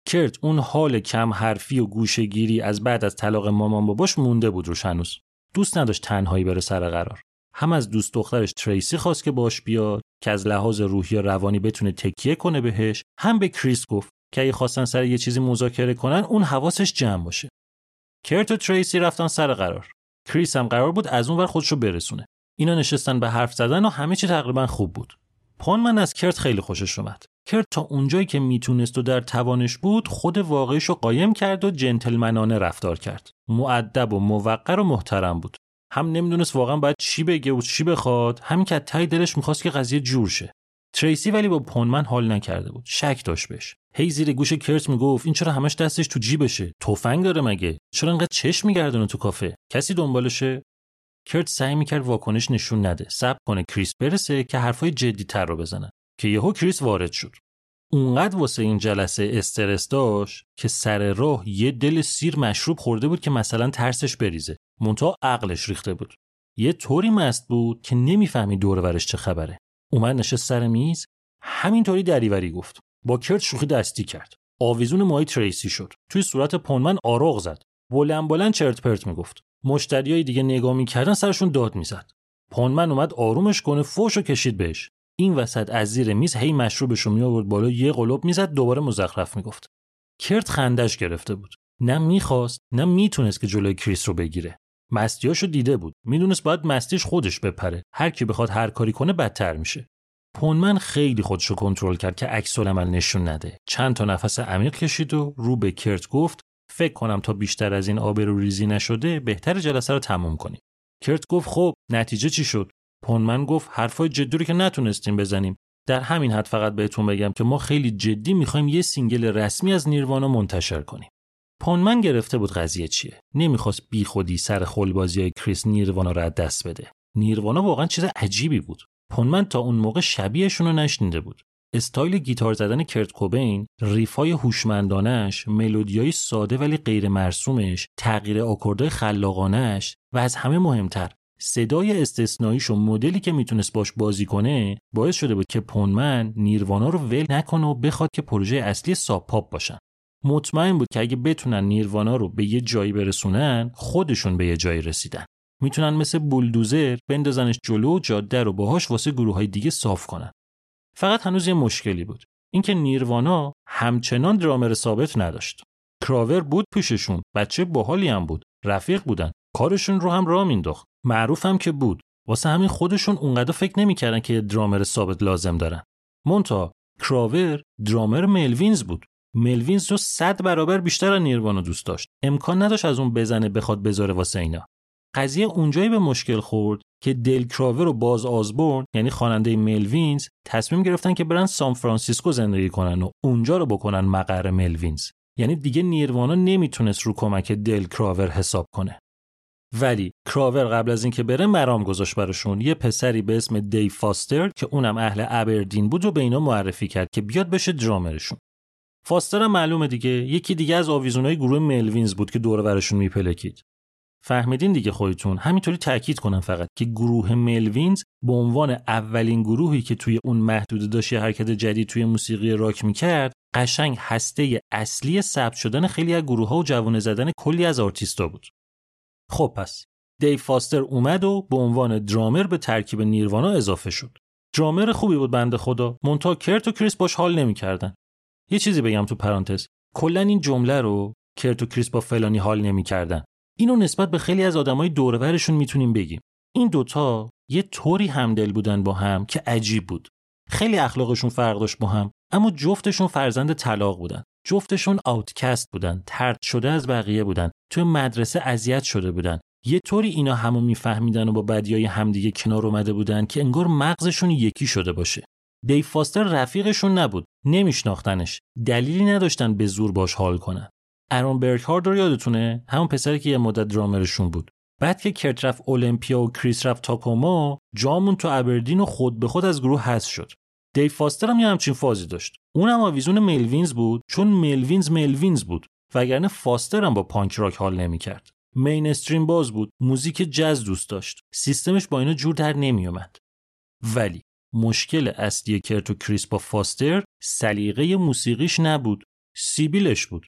کرت اون حال کم حرفی و گوشگیری از بعد از طلاق مامان باباش مونده بود روش هنوز. دوست نداشت تنهایی بره سر قرار. هم از دوست دخترش تریسی خواست که باش بیاد که از لحاظ روحی و روانی بتونه تکیه کنه بهش هم به کریس گفت که اگه خواستن سر یه چیزی مذاکره کنن اون حواسش جمع باشه. کرت و تریسی رفتن سر قرار. کریس هم قرار بود از اون ور خودشو برسونه. اینا نشستن به حرف زدن و همه چی تقریبا خوب بود. من از کرت خیلی خوشش اومد. کرت تا اونجایی که می‌تونست و در توانش بود خود واقعیش رو قایم کرد و جنتلمنانه رفتار کرد. معدب و موقر و محترم بود. هم نمی‌دونست واقعا باید چی بگه و چی بخواد همین که تای دلش می‌خواست که قضیه جور شه. تریسی ولی با پونمن حال نکرده بود. شک داشت بهش. هی زیر گوش کرت می‌گفت این چرا همش دستش تو جیبشه؟ تفنگ داره مگه؟ چرا انقدر چشم میگردونه تو کافه؟ کسی دنبالشه؟ کرت سعی می‌کرد واکنش نشون نده. صبر کنه کریس برسه که حرفای جدی تر رو بزنن که یهو کریس وارد شد. اونقدر واسه این جلسه استرس داشت که سر راه یه دل سیر مشروب خورده بود که مثلا ترسش بریزه. مونتا عقلش ریخته بود. یه طوری مست بود که نمی‌فهمی دور ورش چه خبره. اومد نشست سر میز. همینطوری دریوری گفت. با کرت شوخی دستی کرد. آویزون مای تریسی شد. توی صورت پونمن آروغ زد. بلند بلند چرت پرت می‌گفت. مشتریای دیگه نگاه می‌کردن سرشون داد می‌زد. پونمن اومد آرومش کنه فوشو کشید بهش. این وسط از زیر میز هی مشروبشو می آورد بالا یه قلوب می‌زد دوباره مزخرف می‌گفت. کرت خندش گرفته بود. نه می‌خواست نه می‌تونست که جلوی کریس رو بگیره. مستیاشو دیده بود. می‌دونست باید مستیش خودش بپره. هر کی بخواد هر کاری کنه بدتر میشه. پونمن خیلی خودشو کنترل کرد که عکس العمل نشون نده. چند تا نفس عمیق کشید و رو به کرت گفت فکر کنم تا بیشتر از این آبرو ریزی نشده بهتر جلسه رو تموم کنیم. کرت گفت خب نتیجه چی شد؟ پونمن گفت حرفای جدی رو که نتونستیم بزنیم. در همین حد فقط بهتون بگم که ما خیلی جدی می‌خوایم یه single رسمی از نیروانا منتشر کنیم. پونمن گرفته بود قضیه چیه؟ نمی‌خواست بیخودی سر خلبازی های کریس نیروانا رو دست بده. نیروانا واقعا چیز عجیبی بود. پونمن تا اون موقع شبیهشون رو نشنیده بود. استایل گیتار زدن کرت کوبین، riff ای هوشمندانش، ملودیای ساده ولی غیر مرسومش، تغییر آکوردهای خلاقانش و از همه مهمتر صدای استثناییش و مدلی که می‌تونست باش بازی کنه باعث شده بود که پونمن نیروانا رو ول نکنه و بخواد که پروژه اصلی ساب پاپ باشن. مطمئن بود که اگه بتونن نیروانا رو به یه جایی برسونن خودشون به یه جایی رسیدن. می‌تونن مثل بولدوزر بندازنش جلو و جاده رو باهاش واسه گروه های دیگه صاف کنن. فقط هنوز یه مشکلی بود. اینکه نیروانا همچنان درامر ثابت نداشت. کراور بود پیششون، بچه باحالی هم بود، رفیق بودن، کارشون رو هم راه مینداخت. معروف هم که بود. واسه همین خودشون اونقدر فکر نمی‌کردن که درامر ثابت لازم دارن. منتها کراور درامر ملوینز بود. ملوینز رو صد برابر بیشتر از نیروانا دوست داشت. امکان نداشت از اون بزنه بخواد بذاره واسه اینا. قضیه اونجایی به مشکل خورد که دیل کراور و باز آزبورن یعنی خواننده ملوینز تصمیم گرفتن که برن سان فرانسیسکو زندگی کنن و اونجا رو بکنن مقر ملوینز. یعنی دیگه نیروانا نمی‌تونست رو کمک دیل کراور حساب کنه. ولی کراور قبل از اینکه بره مرام گذاشت براشون. یه پسری به اسم دی فاستر که اونم اهل ابردین بود و به اینا معرفی کرد که بیاد بشه درامرشون. فاستر هم معلومه دیگه. یکی دیگه از آویزونای گروه ملوینز بود که دور برشون میپلکید. فهمیدین دیگه خودتون. همینطوری تاکید کنم فقط که گروه ملوینز به عنوان اولین گروهی که توی اون محدوده داشت حرکت جدید توی موسیقی راک می‌کرد قشنگ هسته اصلی ثبت شدن خیلی از گروه ها و جوانه زدن کلی از آرتیستا بود. خب پس دی فاستر اومد و به عنوان درامر به ترکیب نیروانا اضافه شد. درامر خوبی بود بنده خدا. مونتا کرت و کریس باش حال نمی‌کردن. یه چیزی بگم تو پرانتز. کلا این جمله رو کرت و کریس با فلانی حال نمی‌کردن. اینو نسبت به خیلی از آدمای دورورشون می‌تونیم بگیم. این دوتا یه طوری همدل بودن با هم که عجیب بود. خیلی اخلاقشون فرق داشت با هم اما جفتشون فرزند طلاق بودن. جفتشون آوتکست بودن ترد شده از بقیه بودن توی مدرسه اذیت شده بودن. یه طوری اینا همو میفهمیدن و با بدیای همدیگه کنار اومده بودن که انگار مغزشون یکی شده باشه. دی فاستر رفیقشون نبود نمیشناختنش. دلیلی نداشتن به زور باش حال کنن. ارون برکهارد رو یادتونه؟ همون پسری که یه مدت درامرشون بود. بعد که کرت رفت اولمپیا و کریس رفت تاکوما جامون تو ابردین و خود به خود از گروه حذف شد. دیو فاستر هم یه همچین فازی داشت. اونم آویزون ملوینز بود چون ملوینز ملوینز بود وگرنه فاستر هم با پانک راک حال نمی‌کرد. مین استریم باز بود موزیک جز دوست داشت. سیستمش با اینا جور در نمیومد ولی مشکل اصلی کرت و کریس با فاستر سلیقه موسیقیش نبود. سیبیلش بود.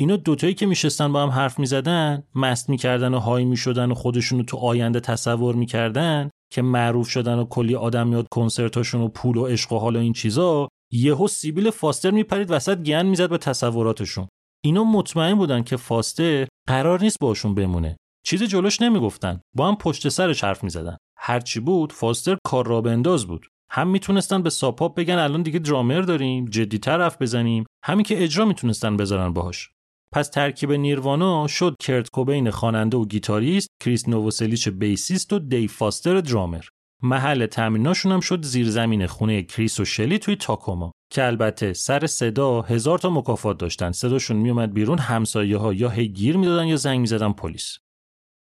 اینا دوتایی که میشستن با هم حرف می‌زدن مست می‌کردن و های می‌شدن و خودشونو تو آینده تصور می‌کردن که معروف شدن و کلی آدم میاد کنسرتاشون و پول و عشق و حال و این چیزا یهو سیبیل فاستر میپرید وسط گن می‌زد به تصوراتشون. اینا مطمئن بودن که فاستر قرار نیست باشون بمونه. چیزی جلوش نمی‌گفتن. با هم پشت سرش حرف می‌زدن. هرچی بود فاستر کار راه بنداز بود. هم می‌تونستن به ساب پاپ بگن الان دیگه درامر داریم جدی حرف بزنیم. هم اینکه اجرا می‌تونستن بذارن باهاش. پس ترکیب نیروانا شد کرت کوبین خواننده و گیتاریست، کریس نووسلیچ bassist و دیو فاستر درامر. محل تمریناشون هم شد زیرزمین خونه کریس و شلی توی تاکوما که البته سر صدا هزار تا مکافات داشتن. صداشون میومد بیرون همسایه ها یا هی گیر می‌دادن یا زنگ می‌زدن پلیس.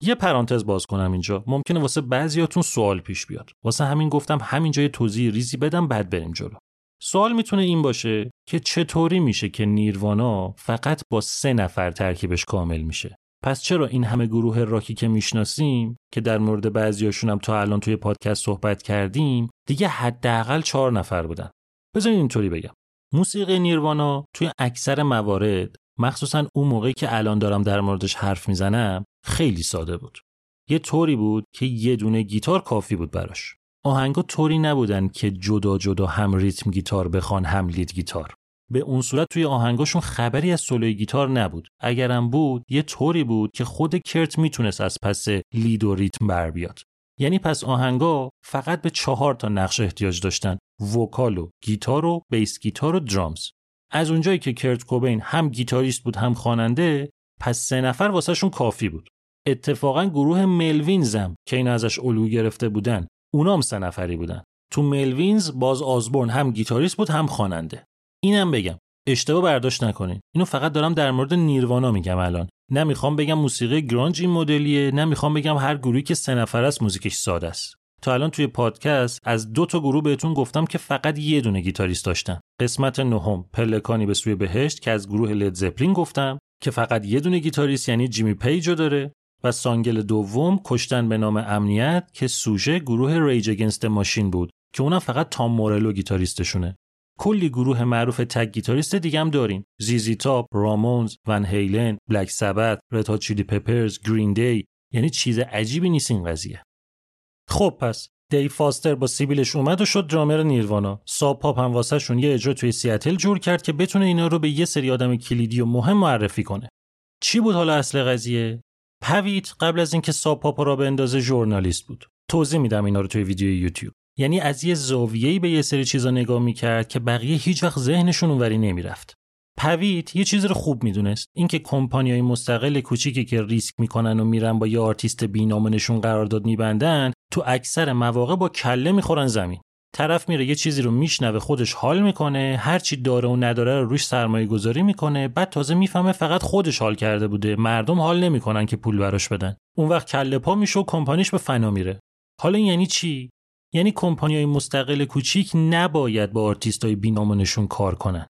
یه پرانتز باز کنم اینجا. ممکنه واسه بعضیاتون سوال پیش بیاد. واسه همین گفتم همینجا یه توضیح ریزی بدم بعد بریم جلو. سوال می‌تونه این باشه که چطوری میشه که نیروانا فقط با سه نفر ترکیبش کامل میشه. پس چرا این همه گروه راکی که می‌شناسیم که در مورد بعضیاشون هم تا الان توی پادکست صحبت کردیم دیگه حداقل چهار نفر بودن؟ بذارین اینطوری بگم. موسیقی نیروانا توی اکثر موارد مخصوصا اون موقعی که الان دارم در موردش حرف می‌زنم خیلی ساده بود. یه طوری بود که یه دونه گیتار کافی بود براش. آهنگا طوری نبودن که جدا جدا هم ریتم گیتار بخوان هم lead گیتار. به اون صورت توی آهنگاشون خبری از سولوی گیتار نبود. اگرم بود یه طوری بود که خود کرت می‌تونست از پس lead و ریتم بر بیاد. یعنی پس آهنگا فقط به چهار تا نقش احتیاج داشتن vocal و گیتار و bass guitar و drums. از اونجایی که کرت کوبین هم گیتاریست بود هم خواننده پس سه نفر واسهشون کافی بود. اتفاقا گروه ملوینزم که این ازش الگو گرفته بودن اونام سه نفری بودن. تو ملوینز باز آزبورن هم گیتاریست بود هم خواننده. اینم بگم اشتباه برداشت نکنین. اینو فقط دارم در مورد نیروانا میگم الان. نمی‌خوام بگم موسیقی grunge این مدلیه نمی‌خوام بگم هر گروهی که سه نفر است موزیکش ساده است. تا الان توی پادکست از دو تا گروه بهتون گفتم که فقط یه دونه گیتاریست داشتن. قسمت نهم پلکانی به سوی بهشت که از گروه لید زپلین گفتم که فقط یه دونه گیتاریست یعنی جیمی پیج رو داره. و سینگل دوم کشتن به نام امنیت که سوژه گروه ریج اگینست د ماشین بود که اونم فقط تام مورلو گیتاریستشونه. کلی گروه معروف تک گیتاریست دیگه هم داریم. زیزی تاپ رامونز ون هیلن بلک سبث رد هات چیلی پپرز گرین دی. یعنی چیز عجیبی نیست این قضیه. خب پس دیو فاستر با سیبیلش اومد و شد درامر نیروانا ساب پاپ هم واسه شون یه اجرا توی سیاتل جور کرد که بتونه اینا رو به یه سری آدم کلیدی و مهم معرفی کنه. چی بود حالا اصل قضیه؟ پویت قبل از اینکه ساب پاپ راه بندازه ژورنالیست بود. توضیح میدم اینا رو توی ویدیو یوتیوب. یعنی از یه زاویه‌ای به یه سری چیزا نگاه می‌کرد که بقیه هیچ وقت ذهنشون اونوری نمی‌رفت. پویت یه چیز رو خوب می‌دونست. اینکه کمپانیای مستقل کوچیکی که ریسک می‌کنن و میرن با یه آرتیست بینامونشون قرارداد میبندن تو اکثر مواقع با کله می‌خورن زمین. طرف میره یه چیزی رو میشنوه خودش حال می‌کنه هر چی داره و نداره رو روش سرمایه گذاری می‌کنه بعد تازه می‌فهمه فقط خودش حال کرده بوده. مردم حال نمی‌کنن که پول براش بدن. اون وقت کله پا میشه و کمپانیش به فنا میره. حالا یعنی چی؟ یعنی کمپانیای مستقل کوچیک نباید با آرتیستای بینامونشون کار کنن.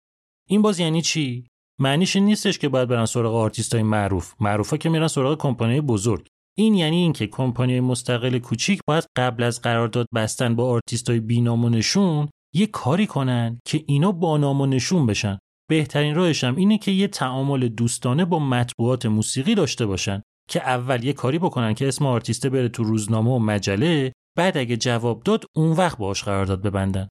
این باز یعنی چی؟ معنیش نیستش که باید برن سراغ آرتیستای معروف. معروفا که میرن سراغ کمپانی بزرگ. این یعنی اینکه کمپانی مستقل کوچیک باید قبل از قرارداد بستن با آرتیستای بینامونشون یه کاری کنن که اینا با نام نشون بشن. بهترین راهش هم اینه که یه تعامل دوستانه با مطبوعات موسیقی داشته باشن که اول یه کاری بکنن که اسم آرتیسته بره تو روزنامه و مجله بعد اگه جواب داد اون وقت باش قرارداد ببندن.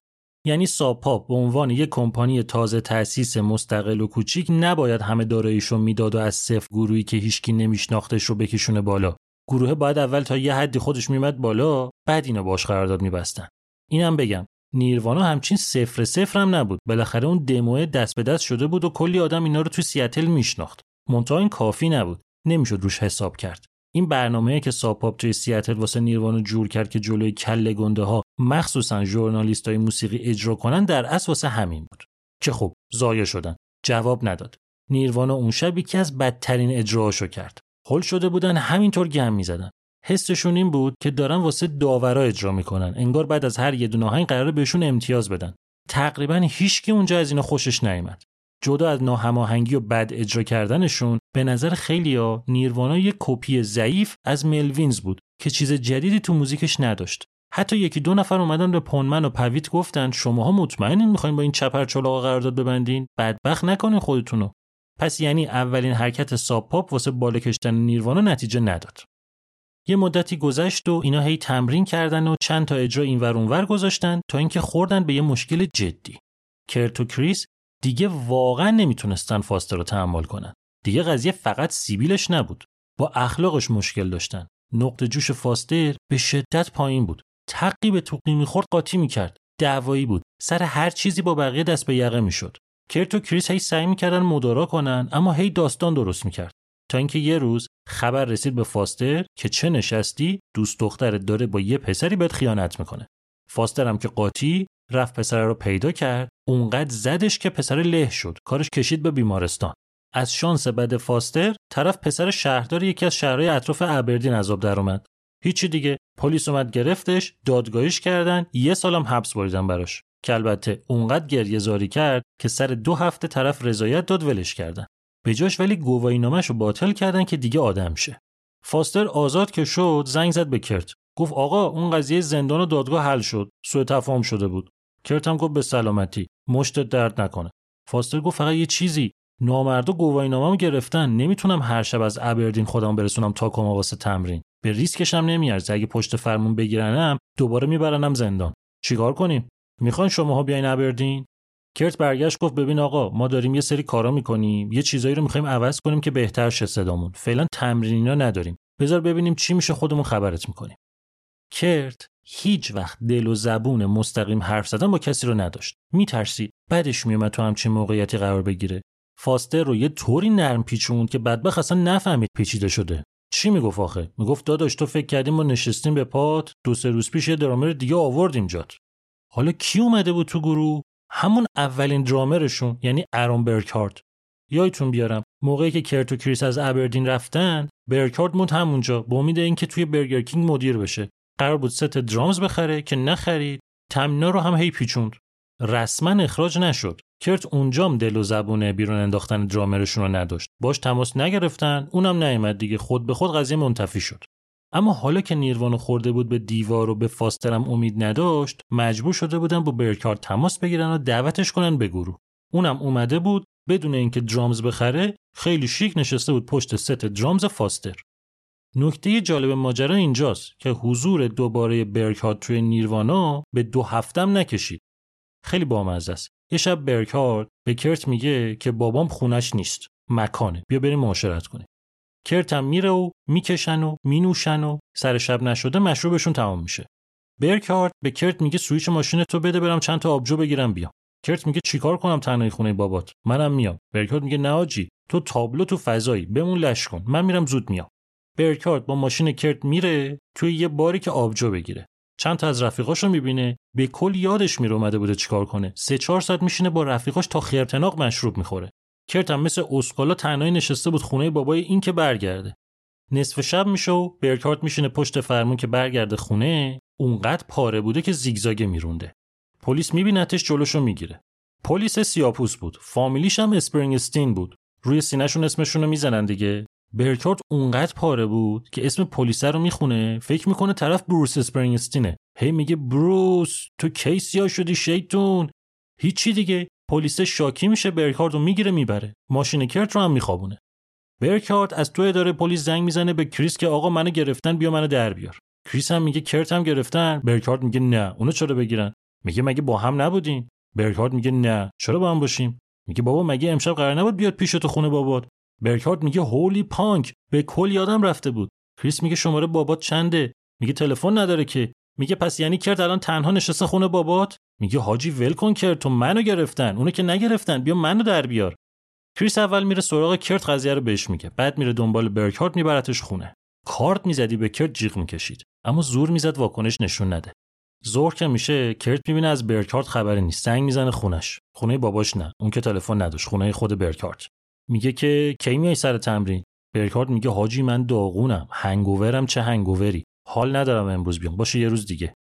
یعنی ساپاپ به عنوان یک کمپانی تازه تأسیس مستقل و کوچیک نباید همه داراییشو می‌داد و از صفر گروهی که هیچکی نمیشناختش رو بکشونه بالا. گروه باید اول تا یه حدی خودش میمد بالا بعد اینو باش قرارداد میبستن. اینم بگم نیروانا همچین صفر صفر هم نبود. بالاخره اون دموه دست به دست شده بود و کلی آدم اینا رو تو سیاتل میشناخت. منتها این کافی نبود. نمی‌شد روش حساب کرد. این برنامه‌ای که ساپاپ توی سیاتل واسه نیروانا جور کرد که جلوی کله گنده ها مخصوصا ژورنالیستای موسیقی اجرا کنن در اصل واسه همین بود. که خب ضایع شدن. جواب نداد. نیروانا اون شب یکی از بدترین اجراهاشو کرد. هل شده بودن همینطور گم می‌زدن. حسشون این بود که دارن واسه داورا اجرا می‌کنن. انگار بعد از هر یه دونه آهنگ قراره بهشون امتیاز بدن. تقریبا هیچکی اونجا از اینا خوشش نیامد جدا از ناهماهنگی و بد اجرا کردنشون به نظر خیلیا نیروانا یک کپی ضعیف از ملوینز بود که چیز جدیدی تو موزیکش نداشت. حتی یکی دو نفر اومدن به پونمن و پویت گفتن شماها مطمئنین می‌خواین با این چپر چلاقا قرارداد ببندین؟ بدبخت نکنین خودتونو. پس یعنی اولین حرکت ساب پاپ واسه بالا کشتن نیروانا نتیجه نداد. یه مدتی گذشت و اینا هی تمرین کردن و چند تا اجرا اینور اونور گذاشتن تا اینکه خوردن به یه مشکل جدی. کرت و کریس دیگه واقعا نمی‌تونستن فاستر رو تحمل کنن. دیگه قضیه فقط سیبیلش نبود. با اخلاقش مشکل داشتن. نقطه جوش فاستر به شدت پایین بود. تقی به توقی می‌خورد قاطی می‌کرد. دعوایی بود. سر هر چیزی با بقیه دست به یقه می‌شد. کرت و کریس هی سعی می‌کردن مدارا کنن اما هی داستان درست می‌کرد. تا اینکه یه روز خبر رسید به فاستر که چه نشستی دوست دخترت داره با یه پسری بهت خیانت می‌کنه. فاستر هم که قاطی رفت پسر رو پیدا کرد اونقدر زدش که پسر له شد کارش کشید به بیمارستان. از شانس بد فاستر طرف پسر شهردار یکی از شهرهای اطراف ابردین عذاب در اومد. هیچی دیگه پلیس اومد گرفتش دادگاهیش کردن یه سالم حبس بریدن براش. که البته اونقدر گریه زاری کرد که سر دو هفته طرف رضایت داد ولش کردن. به جاش ولی گواهی نامش رو باطل کردن که دیگه آدم شه. فاستر آزاد که شد زنگ زد به کرت. گفت آقا اون قضیه زندان و دادگاه حل شد. سوء تفاهم شده بود. کرت هم گفت به سلامتی. مشت درد نکنه. فاستر گفت فقط یه چیزی. نامردا گواهی نامم گرفتن. نمی‌تونم هر شب از ابردین خودم برسونم تا کما واسه تمرین. به ریسکش هم نمیارزه. اگه پشت فرمون بگیرنم دوباره میبرنم زندان. چیکار کنیم؟ می‌خوان شماها بیاین ابردین؟ کرت برگشت گفت ببین آقا ما داریم یه سری کارا می‌کنیم یه چیزایی رو می‌خوایم عوض کنیم که بهتر شه صدامون. فعلا تمرینینا نداریم. بذار ببینیم چی میشه خودمون خبرت می‌کنیم. کرت هیچ وقت دل و زبون مستقیم حرف زدن با کسی رو نداشت. میترسید بعدش میومد تو همچین موقعیتی قرار بگیره. فاستر رو یه طوری نرم پیچوند که بدبخ اصلا نفهمید پیچیده شده. چی می‌گفت آخه؟ می‌گفت داداش تو فکر کردیم ما نشستیم به پات دو سه روز پیش یه درامر دیگه آوردیم جات. حالا کی اومده بود تو گروه؟ همون اولین درامرشون یعنی ارون برکارد یایتون بیارم. موقعی که کرت و کریس از ابردین رفتن برکارد موند همونجا با امید اینکه توی برگر کینگ مدیر بشه. قرار بود ست درامز بخره که نخرید. تمینا رو هم هی پیچوند. رسما اخراج نشد. کرت اونجام دل و زبونه بیرون انداختن درامرشون رو نداشت. باش تماس نگرفتن. اونم نیومد دیگه. خود به خود قضیه منتفی شد. اما حالا که نیروانو خورده بود به دیوار و به فاسترم امید نداشت مجبور شده بودن با برکارد تماس بگیرن و دعوتش کنن به گروه. اونم اومده بود بدون اینکه درامز بخره خیلی شیک نشسته بود پشت ست درامز فاستر. نکته جالب ماجرا اینجاست که حضور دوباره برکارد توی نیروانا به دو هفتم نکشید. خیلی بامزه است. یه شب برکارد به کرت میگه که بابام خونش نیست. مکانه. بیا بریم معاشرت کنیم. کرت هم میره و می‌کشن و مینوشن و سر شب نشده مشروبشون تمام میشه. برکارد به کرت میگه سویچ ماشین تو بده برم چند تا آبجو بگیرم بیام. کرت میگه چیکار کنم تنهایی خونه بابات؟ منم میام. برکارد میگه نه حاجی تو تابلو تو فضایی بمون لش کن. من میرم زود میام. برکارد با ماشین کرت میره توی یه باری که آبجو بگیره. چند تا از رفیقاشو می‌بینه به کل یادش میره اومده بوده چیکار کنه. سه چهار ساعت میشینه با رفیقاش تا خیرتناق مشروب می‌خوره. کرت هم مثل اسکالا تنهایی نشسته بود خونه بابای این که برگرده. نصف شب میشه و برکارت میشینه پشت فرمون که برگرده خونه اونقدر پاره بوده که زیگزاگه میرونده. پلیس میبینتش جلوشو می‌گیره. پلیس سیاپوس بود. فامیلیش هم اسپرینگستین بود. روی سینهشون اسمشون رو می‌زنن دیگه. برکارد اونقدر پاره بود که اسم پلیس رو می‌خونه فکر می‌کنه طرف بروس اسپرینگستینه. هی میگه بروس تو کی سیاه شدی شیطون. هیچی دیگه. پلیس شاکی میشه برکارد رو می‌گیره می‌بره. ماشین کرت رو هم میخوابونه. برکارد از تو اداره پلیس زنگ می‌زنه به کریس که آقا منو گرفتن بیا منو در بیار. کریس هم میگه کرت هم گرفتن. برکارد میگه نه اونو چرا بگیرن؟ میگه مگه با هم نبودین؟ برکارد میگه نه چرا با هم باشیم؟ میگه بابا مگه امشب قرار نبود بیاد پیش تو خونه بابات؟ برکارد میگه هولی پانک به کل یادم رفته بود. کریس میگه شماره بابات چنده؟ میگه تلفن نداره که. میگه پس یعنی کرد الان تنها نشسته خونه بابات؟ میگه حاجی ول کن کرد تو منو گرفتن اونو که نگرفتن بیا منو در بیار. کریس اول میره سراغ کرت قضیه رو بهش میگه. بعد میره دنبال برکارد میبرتش خونه. کارت می‌زدی به کرت جیغ می‌کشید. اما زور می‌زد واکنش نشون نده. ظهر که میشه کرت می‌بینه از برکارد خبری نیست. زنگ می‌زنه خونش. خونه باباش نه. اون که تلفن نداشت. خونه خود برکارد میگه که کی میای سر تمرین؟ برکارد میگه حاجی من داغونم. هنگوورم چه هنگووری؟ حال ندارم امروز بیام. باشه یه روز دیگه.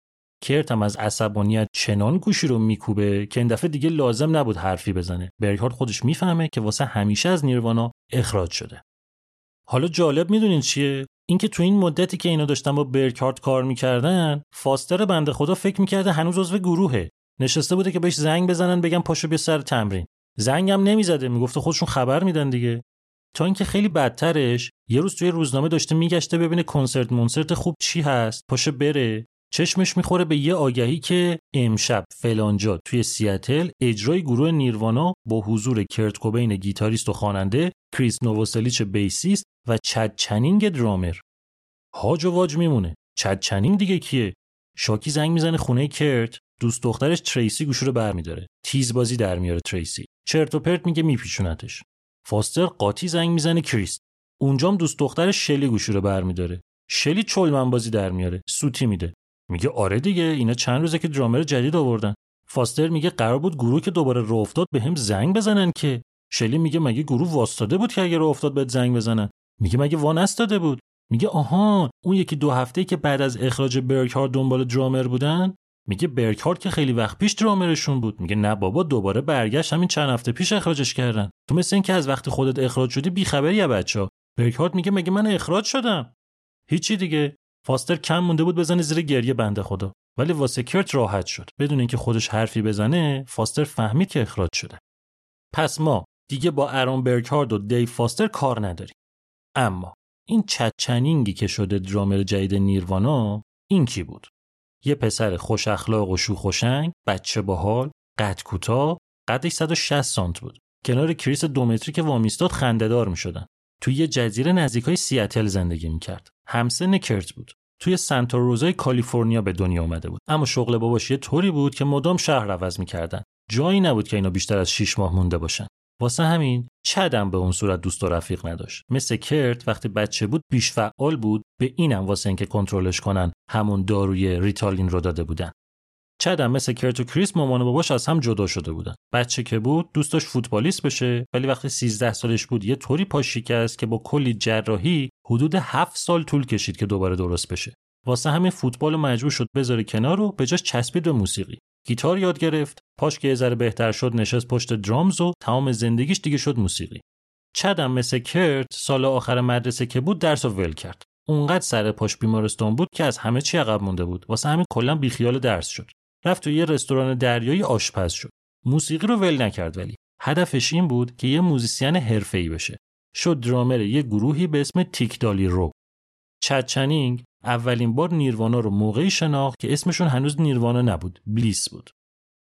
کرت از عصبانیت چنان گوشی رو میکوبه که این دفعه دیگه لازم نبود حرفی بزنه. برکارد خودش می‌فهمه که واسه همیشه از نیروانا اخراج شده. حالا جالب می‌دونین چیه؟ اینکه تو این مدتی که اینا داشتن با برکارد کار می‌کردن فاستر بنده خدا فکر می‌کرده هنوز عضو گروهه. نشسته بوده که بهش زنگ بزنن بگن پاشو بیا سر تمرین. زنگم نمی‌زده می‌گفته خودشون خبر میدن دیگه. تا اینکه خیلی بدترش یه روز توی روزنامه داشته میگشته ببینه کنسرت مونسرت خوب چی هست پاشه بره. چشمش می‌خوره به یه آگهی که امشب فلانجا توی سیاتل اجرای گروه نیروانا با حضور کرت کوبین گیتاریست و خواننده کریس نووسلیچ bassist و چد چنینگ درامر. هاج و واج میمونه. چد چنینگ دیگه کیه؟ شاکی زنگ می‌زنه خونه کرت دوست دخترش تریسی گوشو رو برمیداره. تیز بازی در میاره تریسی. چرت و پرت میگه میپیچونتش. فاستر قاطی زنگ می‌زنه کریست اونجام دوست دخترش شلی گوشو رو برمیداره. شلی چلمن بازی در میاره. سوتی میده. میگه آره دیگه اینا چند روزه که درامر جدید آوردن. فاستر میگه قرار بود گروه که دوباره رو افتاد به هم زنگ بزنن که. شلی میگه مگه گروه واستاده بود که اگه رو افتاد بهت زنگ بزنن؟ میگه مگه وان استاده بود؟ میگه آها اون یکی دو هفته که بعد از اخراج برکار دنبال درامر بودن؟ میگه برکارد که خیلی وقت پیش درامرشون بود. میگه نه بابا دوباره برگشت. همین چند هفته پیش اخراجش کردن. تو مثل اینکه از وقتی خودت اخراج شدی بیخبری یا بچا برکارد میگه مگه من اخراج شدم؟ هیچی دیگه. فاستر کم مونده بود بزنه زیر گریه بنده خدا. ولی واسه کرت راحت شد. بدون اینکه خودش حرفی بزنه فاستر فهمید که اخراج شده. پس ما دیگه با ارون برکارد و دی فاستر کار نداریم. اما این چچنینگی که شده درامر جدید نیروانا این کی بود؟ یه پسر خوش اخلاق و شوخ و شنگ بچه باحال قد کوتاه قدش 160 سانت بود. کنار کریس دو متری که وامیستاد خندهدار می‌شدن. توی یه جزیره نزدیکای سیاتل زندگی می‌کرد. همسن کرت بود. توی سانتا روزای کالیفرنیا به دنیا اومده بود. اما شغل باباش یه طوری بود که مدام شهر عوض می‌کردن. جایی نبود که اینا بیشتر از 6 ماه مونده باشن. واسه همین چدم به اون صورت دوست و رفیق نداشت. مثل کرت وقتی بچه بود بیش فعال بود به اینم واسه اینکه کنترلش کنن همون داروی ریتالین رو داده بودن. چدم مثل کرت و کریس مامان و باباش از هم جدا شده بودن. بچه که بود دوستش فوتبالیست بشه ولی وقتی 13 سالش بود یه طوری پا شکست که با کلی جراحی حدود 7 سال طول کشید که دوباره درست بشه. واسه همین فوتبال مجبور شد بذاره کنار و به جاش چسبید به موسیقی. گیتار یاد گرفت پاش که یه ذره بهتر شد نشست پشت drums و تمام زندگیش دیگه شد موسیقی. چدم مثل کرت سال آخر مدرسه که بود درس و ول کرد. اونقدر سر پاش بیمارستان بود که از همه چی عقب مونده بود. واسه همین کلا بیخیال درس شد. رفت تو یه رستوران دریایی آشپز شد. موسیقی رو ول نکرد ولی. هدفش این بود که یه موزیسین حرفه‌ای بشه. شد درامر یه گروهی به اسم Tic Dolly Row. چد چنینگ اولین بار نیروانا رو موقعی شناخت که اسمشون هنوز نیروانا نبود بلیس بود.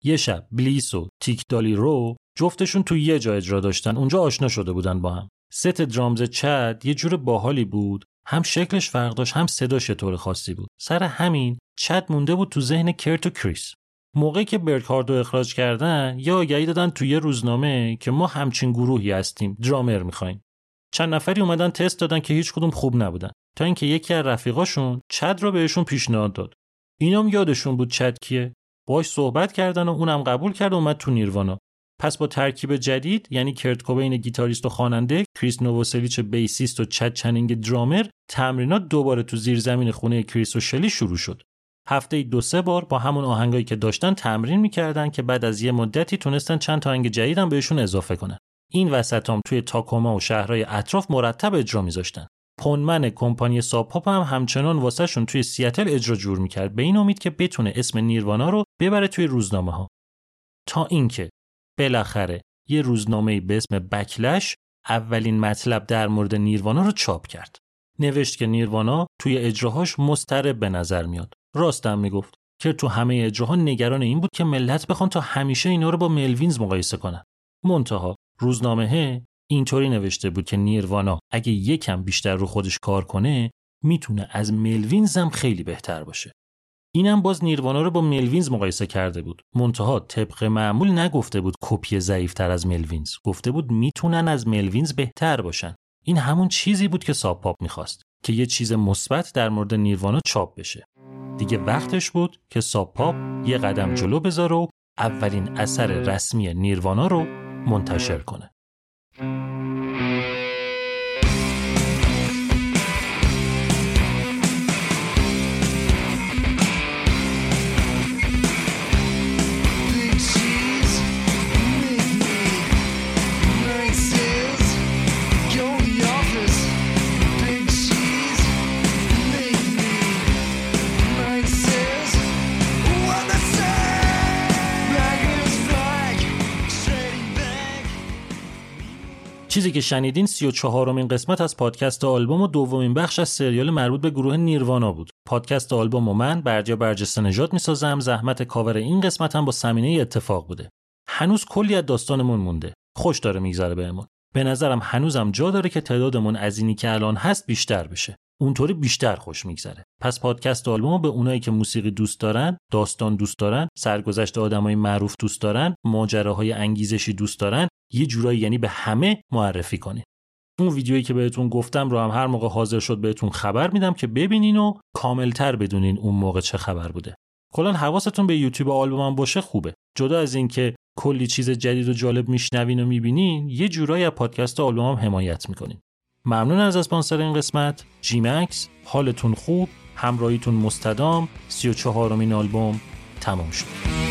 یه شب بلیس و تیکدالی رو جفتشون تو یه جا اجرا داشتن اونجا آشنا شده بودن با هم. ست درامز چد یه جور باحالی بود هم شکلش فرق داشت هم صداش طور خاصی بود. سر همین چد مونده بود تو ذهن کرت و کریس. موقعی که برکاردو اخراج کردن یا آگهی دادن توی یه روزنامه که ما همچین گروهی هستیم درامر می‌خوایم. چند نفری اومدن تست دادن که هیچ کدوم خوب نبودن. تا اینکه یکی از رفیقاشون چد رو بهشون پیشنهاد داد. اینام یادشون بود چد کیه. باش صحبت کردن و اونم قبول کرد و اومد تو نیروانا. پس با ترکیب جدید یعنی کرت کوبین گیتاریست و خواننده کریس نووسلیچ bassist و چد چنینگ درامر تمرینات دوباره تو زیرزمین خونه کریس و شلی شروع شد. هفته دو سه بار با همون آهنگایی که داشتن تمرین می‌کردن که بعد از یه مدتی تونستن چند تا آهنگ جدیدم بهشون اضافه کنن. این وسطام توی تاکوما و شهرهای اطراف مرتب اجرا میذاشتن. پونمن کمپانی ساپاپ هم همچنان واسهشون توی سیاتل اجرا جور می‌کرد. به این امید که بتونه اسم نیروانا رو ببره توی روزنامه ها تا اینکه بالاخره یه روزنامه به اسم بکلش اولین مطلب در مورد نیروانا رو چاپ کرد. نوشت که نیروانا توی اجراهاش مسترب به نظر میاد. راستم می‌گفت که تو همه اجراها نگران این بود که ملت بخوان تا همیشه اینا رو با ملوینز مقایسه کنن. منتها روزنامه اینطوری نوشته بود که نیروانا اگه یکم بیشتر رو خودش کار کنه می‌تونه از ملوینز هم خیلی بهتر باشه. اینم باز نیروانا رو با ملوینز مقایسه کرده بود. منتها طبق معمول نگفته بود کپی ضعیفتر از ملوینز. گفته بود می‌تونن از ملوینز بهتر باشن. این همون چیزی بود که ساب پاپ می‌خواست که یه چیز مثبت در مورد نیروانا چاپ بشه. دیگه وقتش بود که ساب پاپ یه قدم جلو بذاره و اولین اثر رسمی نیروانا رو منتشر کنه. Mm-hmm. چیزی که شنیدین سی و چهارمین قسمت از پادکست آلبوم و دومین بخش از سریال مربوط به گروه نیروانا بود. پادکست آلبوم و من بردیا برجسته نژاد می‌سازم زحمت کاور این قسمت هم با سمینه اتفاق بوده. هنوز کلی از داستانمون مونده. خوش داره میگذره بهمون. به نظرم هنوزم جا داره که تعدادمون از اینی که الان هست بیشتر بشه. اونطوری بیشتر خوش میگذره پس پادکست آلبوم به اونایی که موسیقی دوست دارن داستان دوست دارن سرگذشت آدمای معروف دوست دارن ماجراهای انگیزشی دوست دارن یه جورایی یعنی به همه معرفی کنین اون ویدیویی که بهتون گفتم رو هم هر موقع حاضر شد بهتون خبر میدم که ببینین و کاملتر بدونین اون موقع چه خبر بوده. کلا حواستون به یوتیوب آلبومم باشه خوبه. جدا از اینکه کلی چیز جدید و جالب میشنوین و می‌بینین یه جورایی از پادکست آلبومم حمایت می‌کنین. ممنون از اسپانسر این قسمت. جیمکس حالتون خوب همراهیتون مستدام 34 آلبوم تمام شد.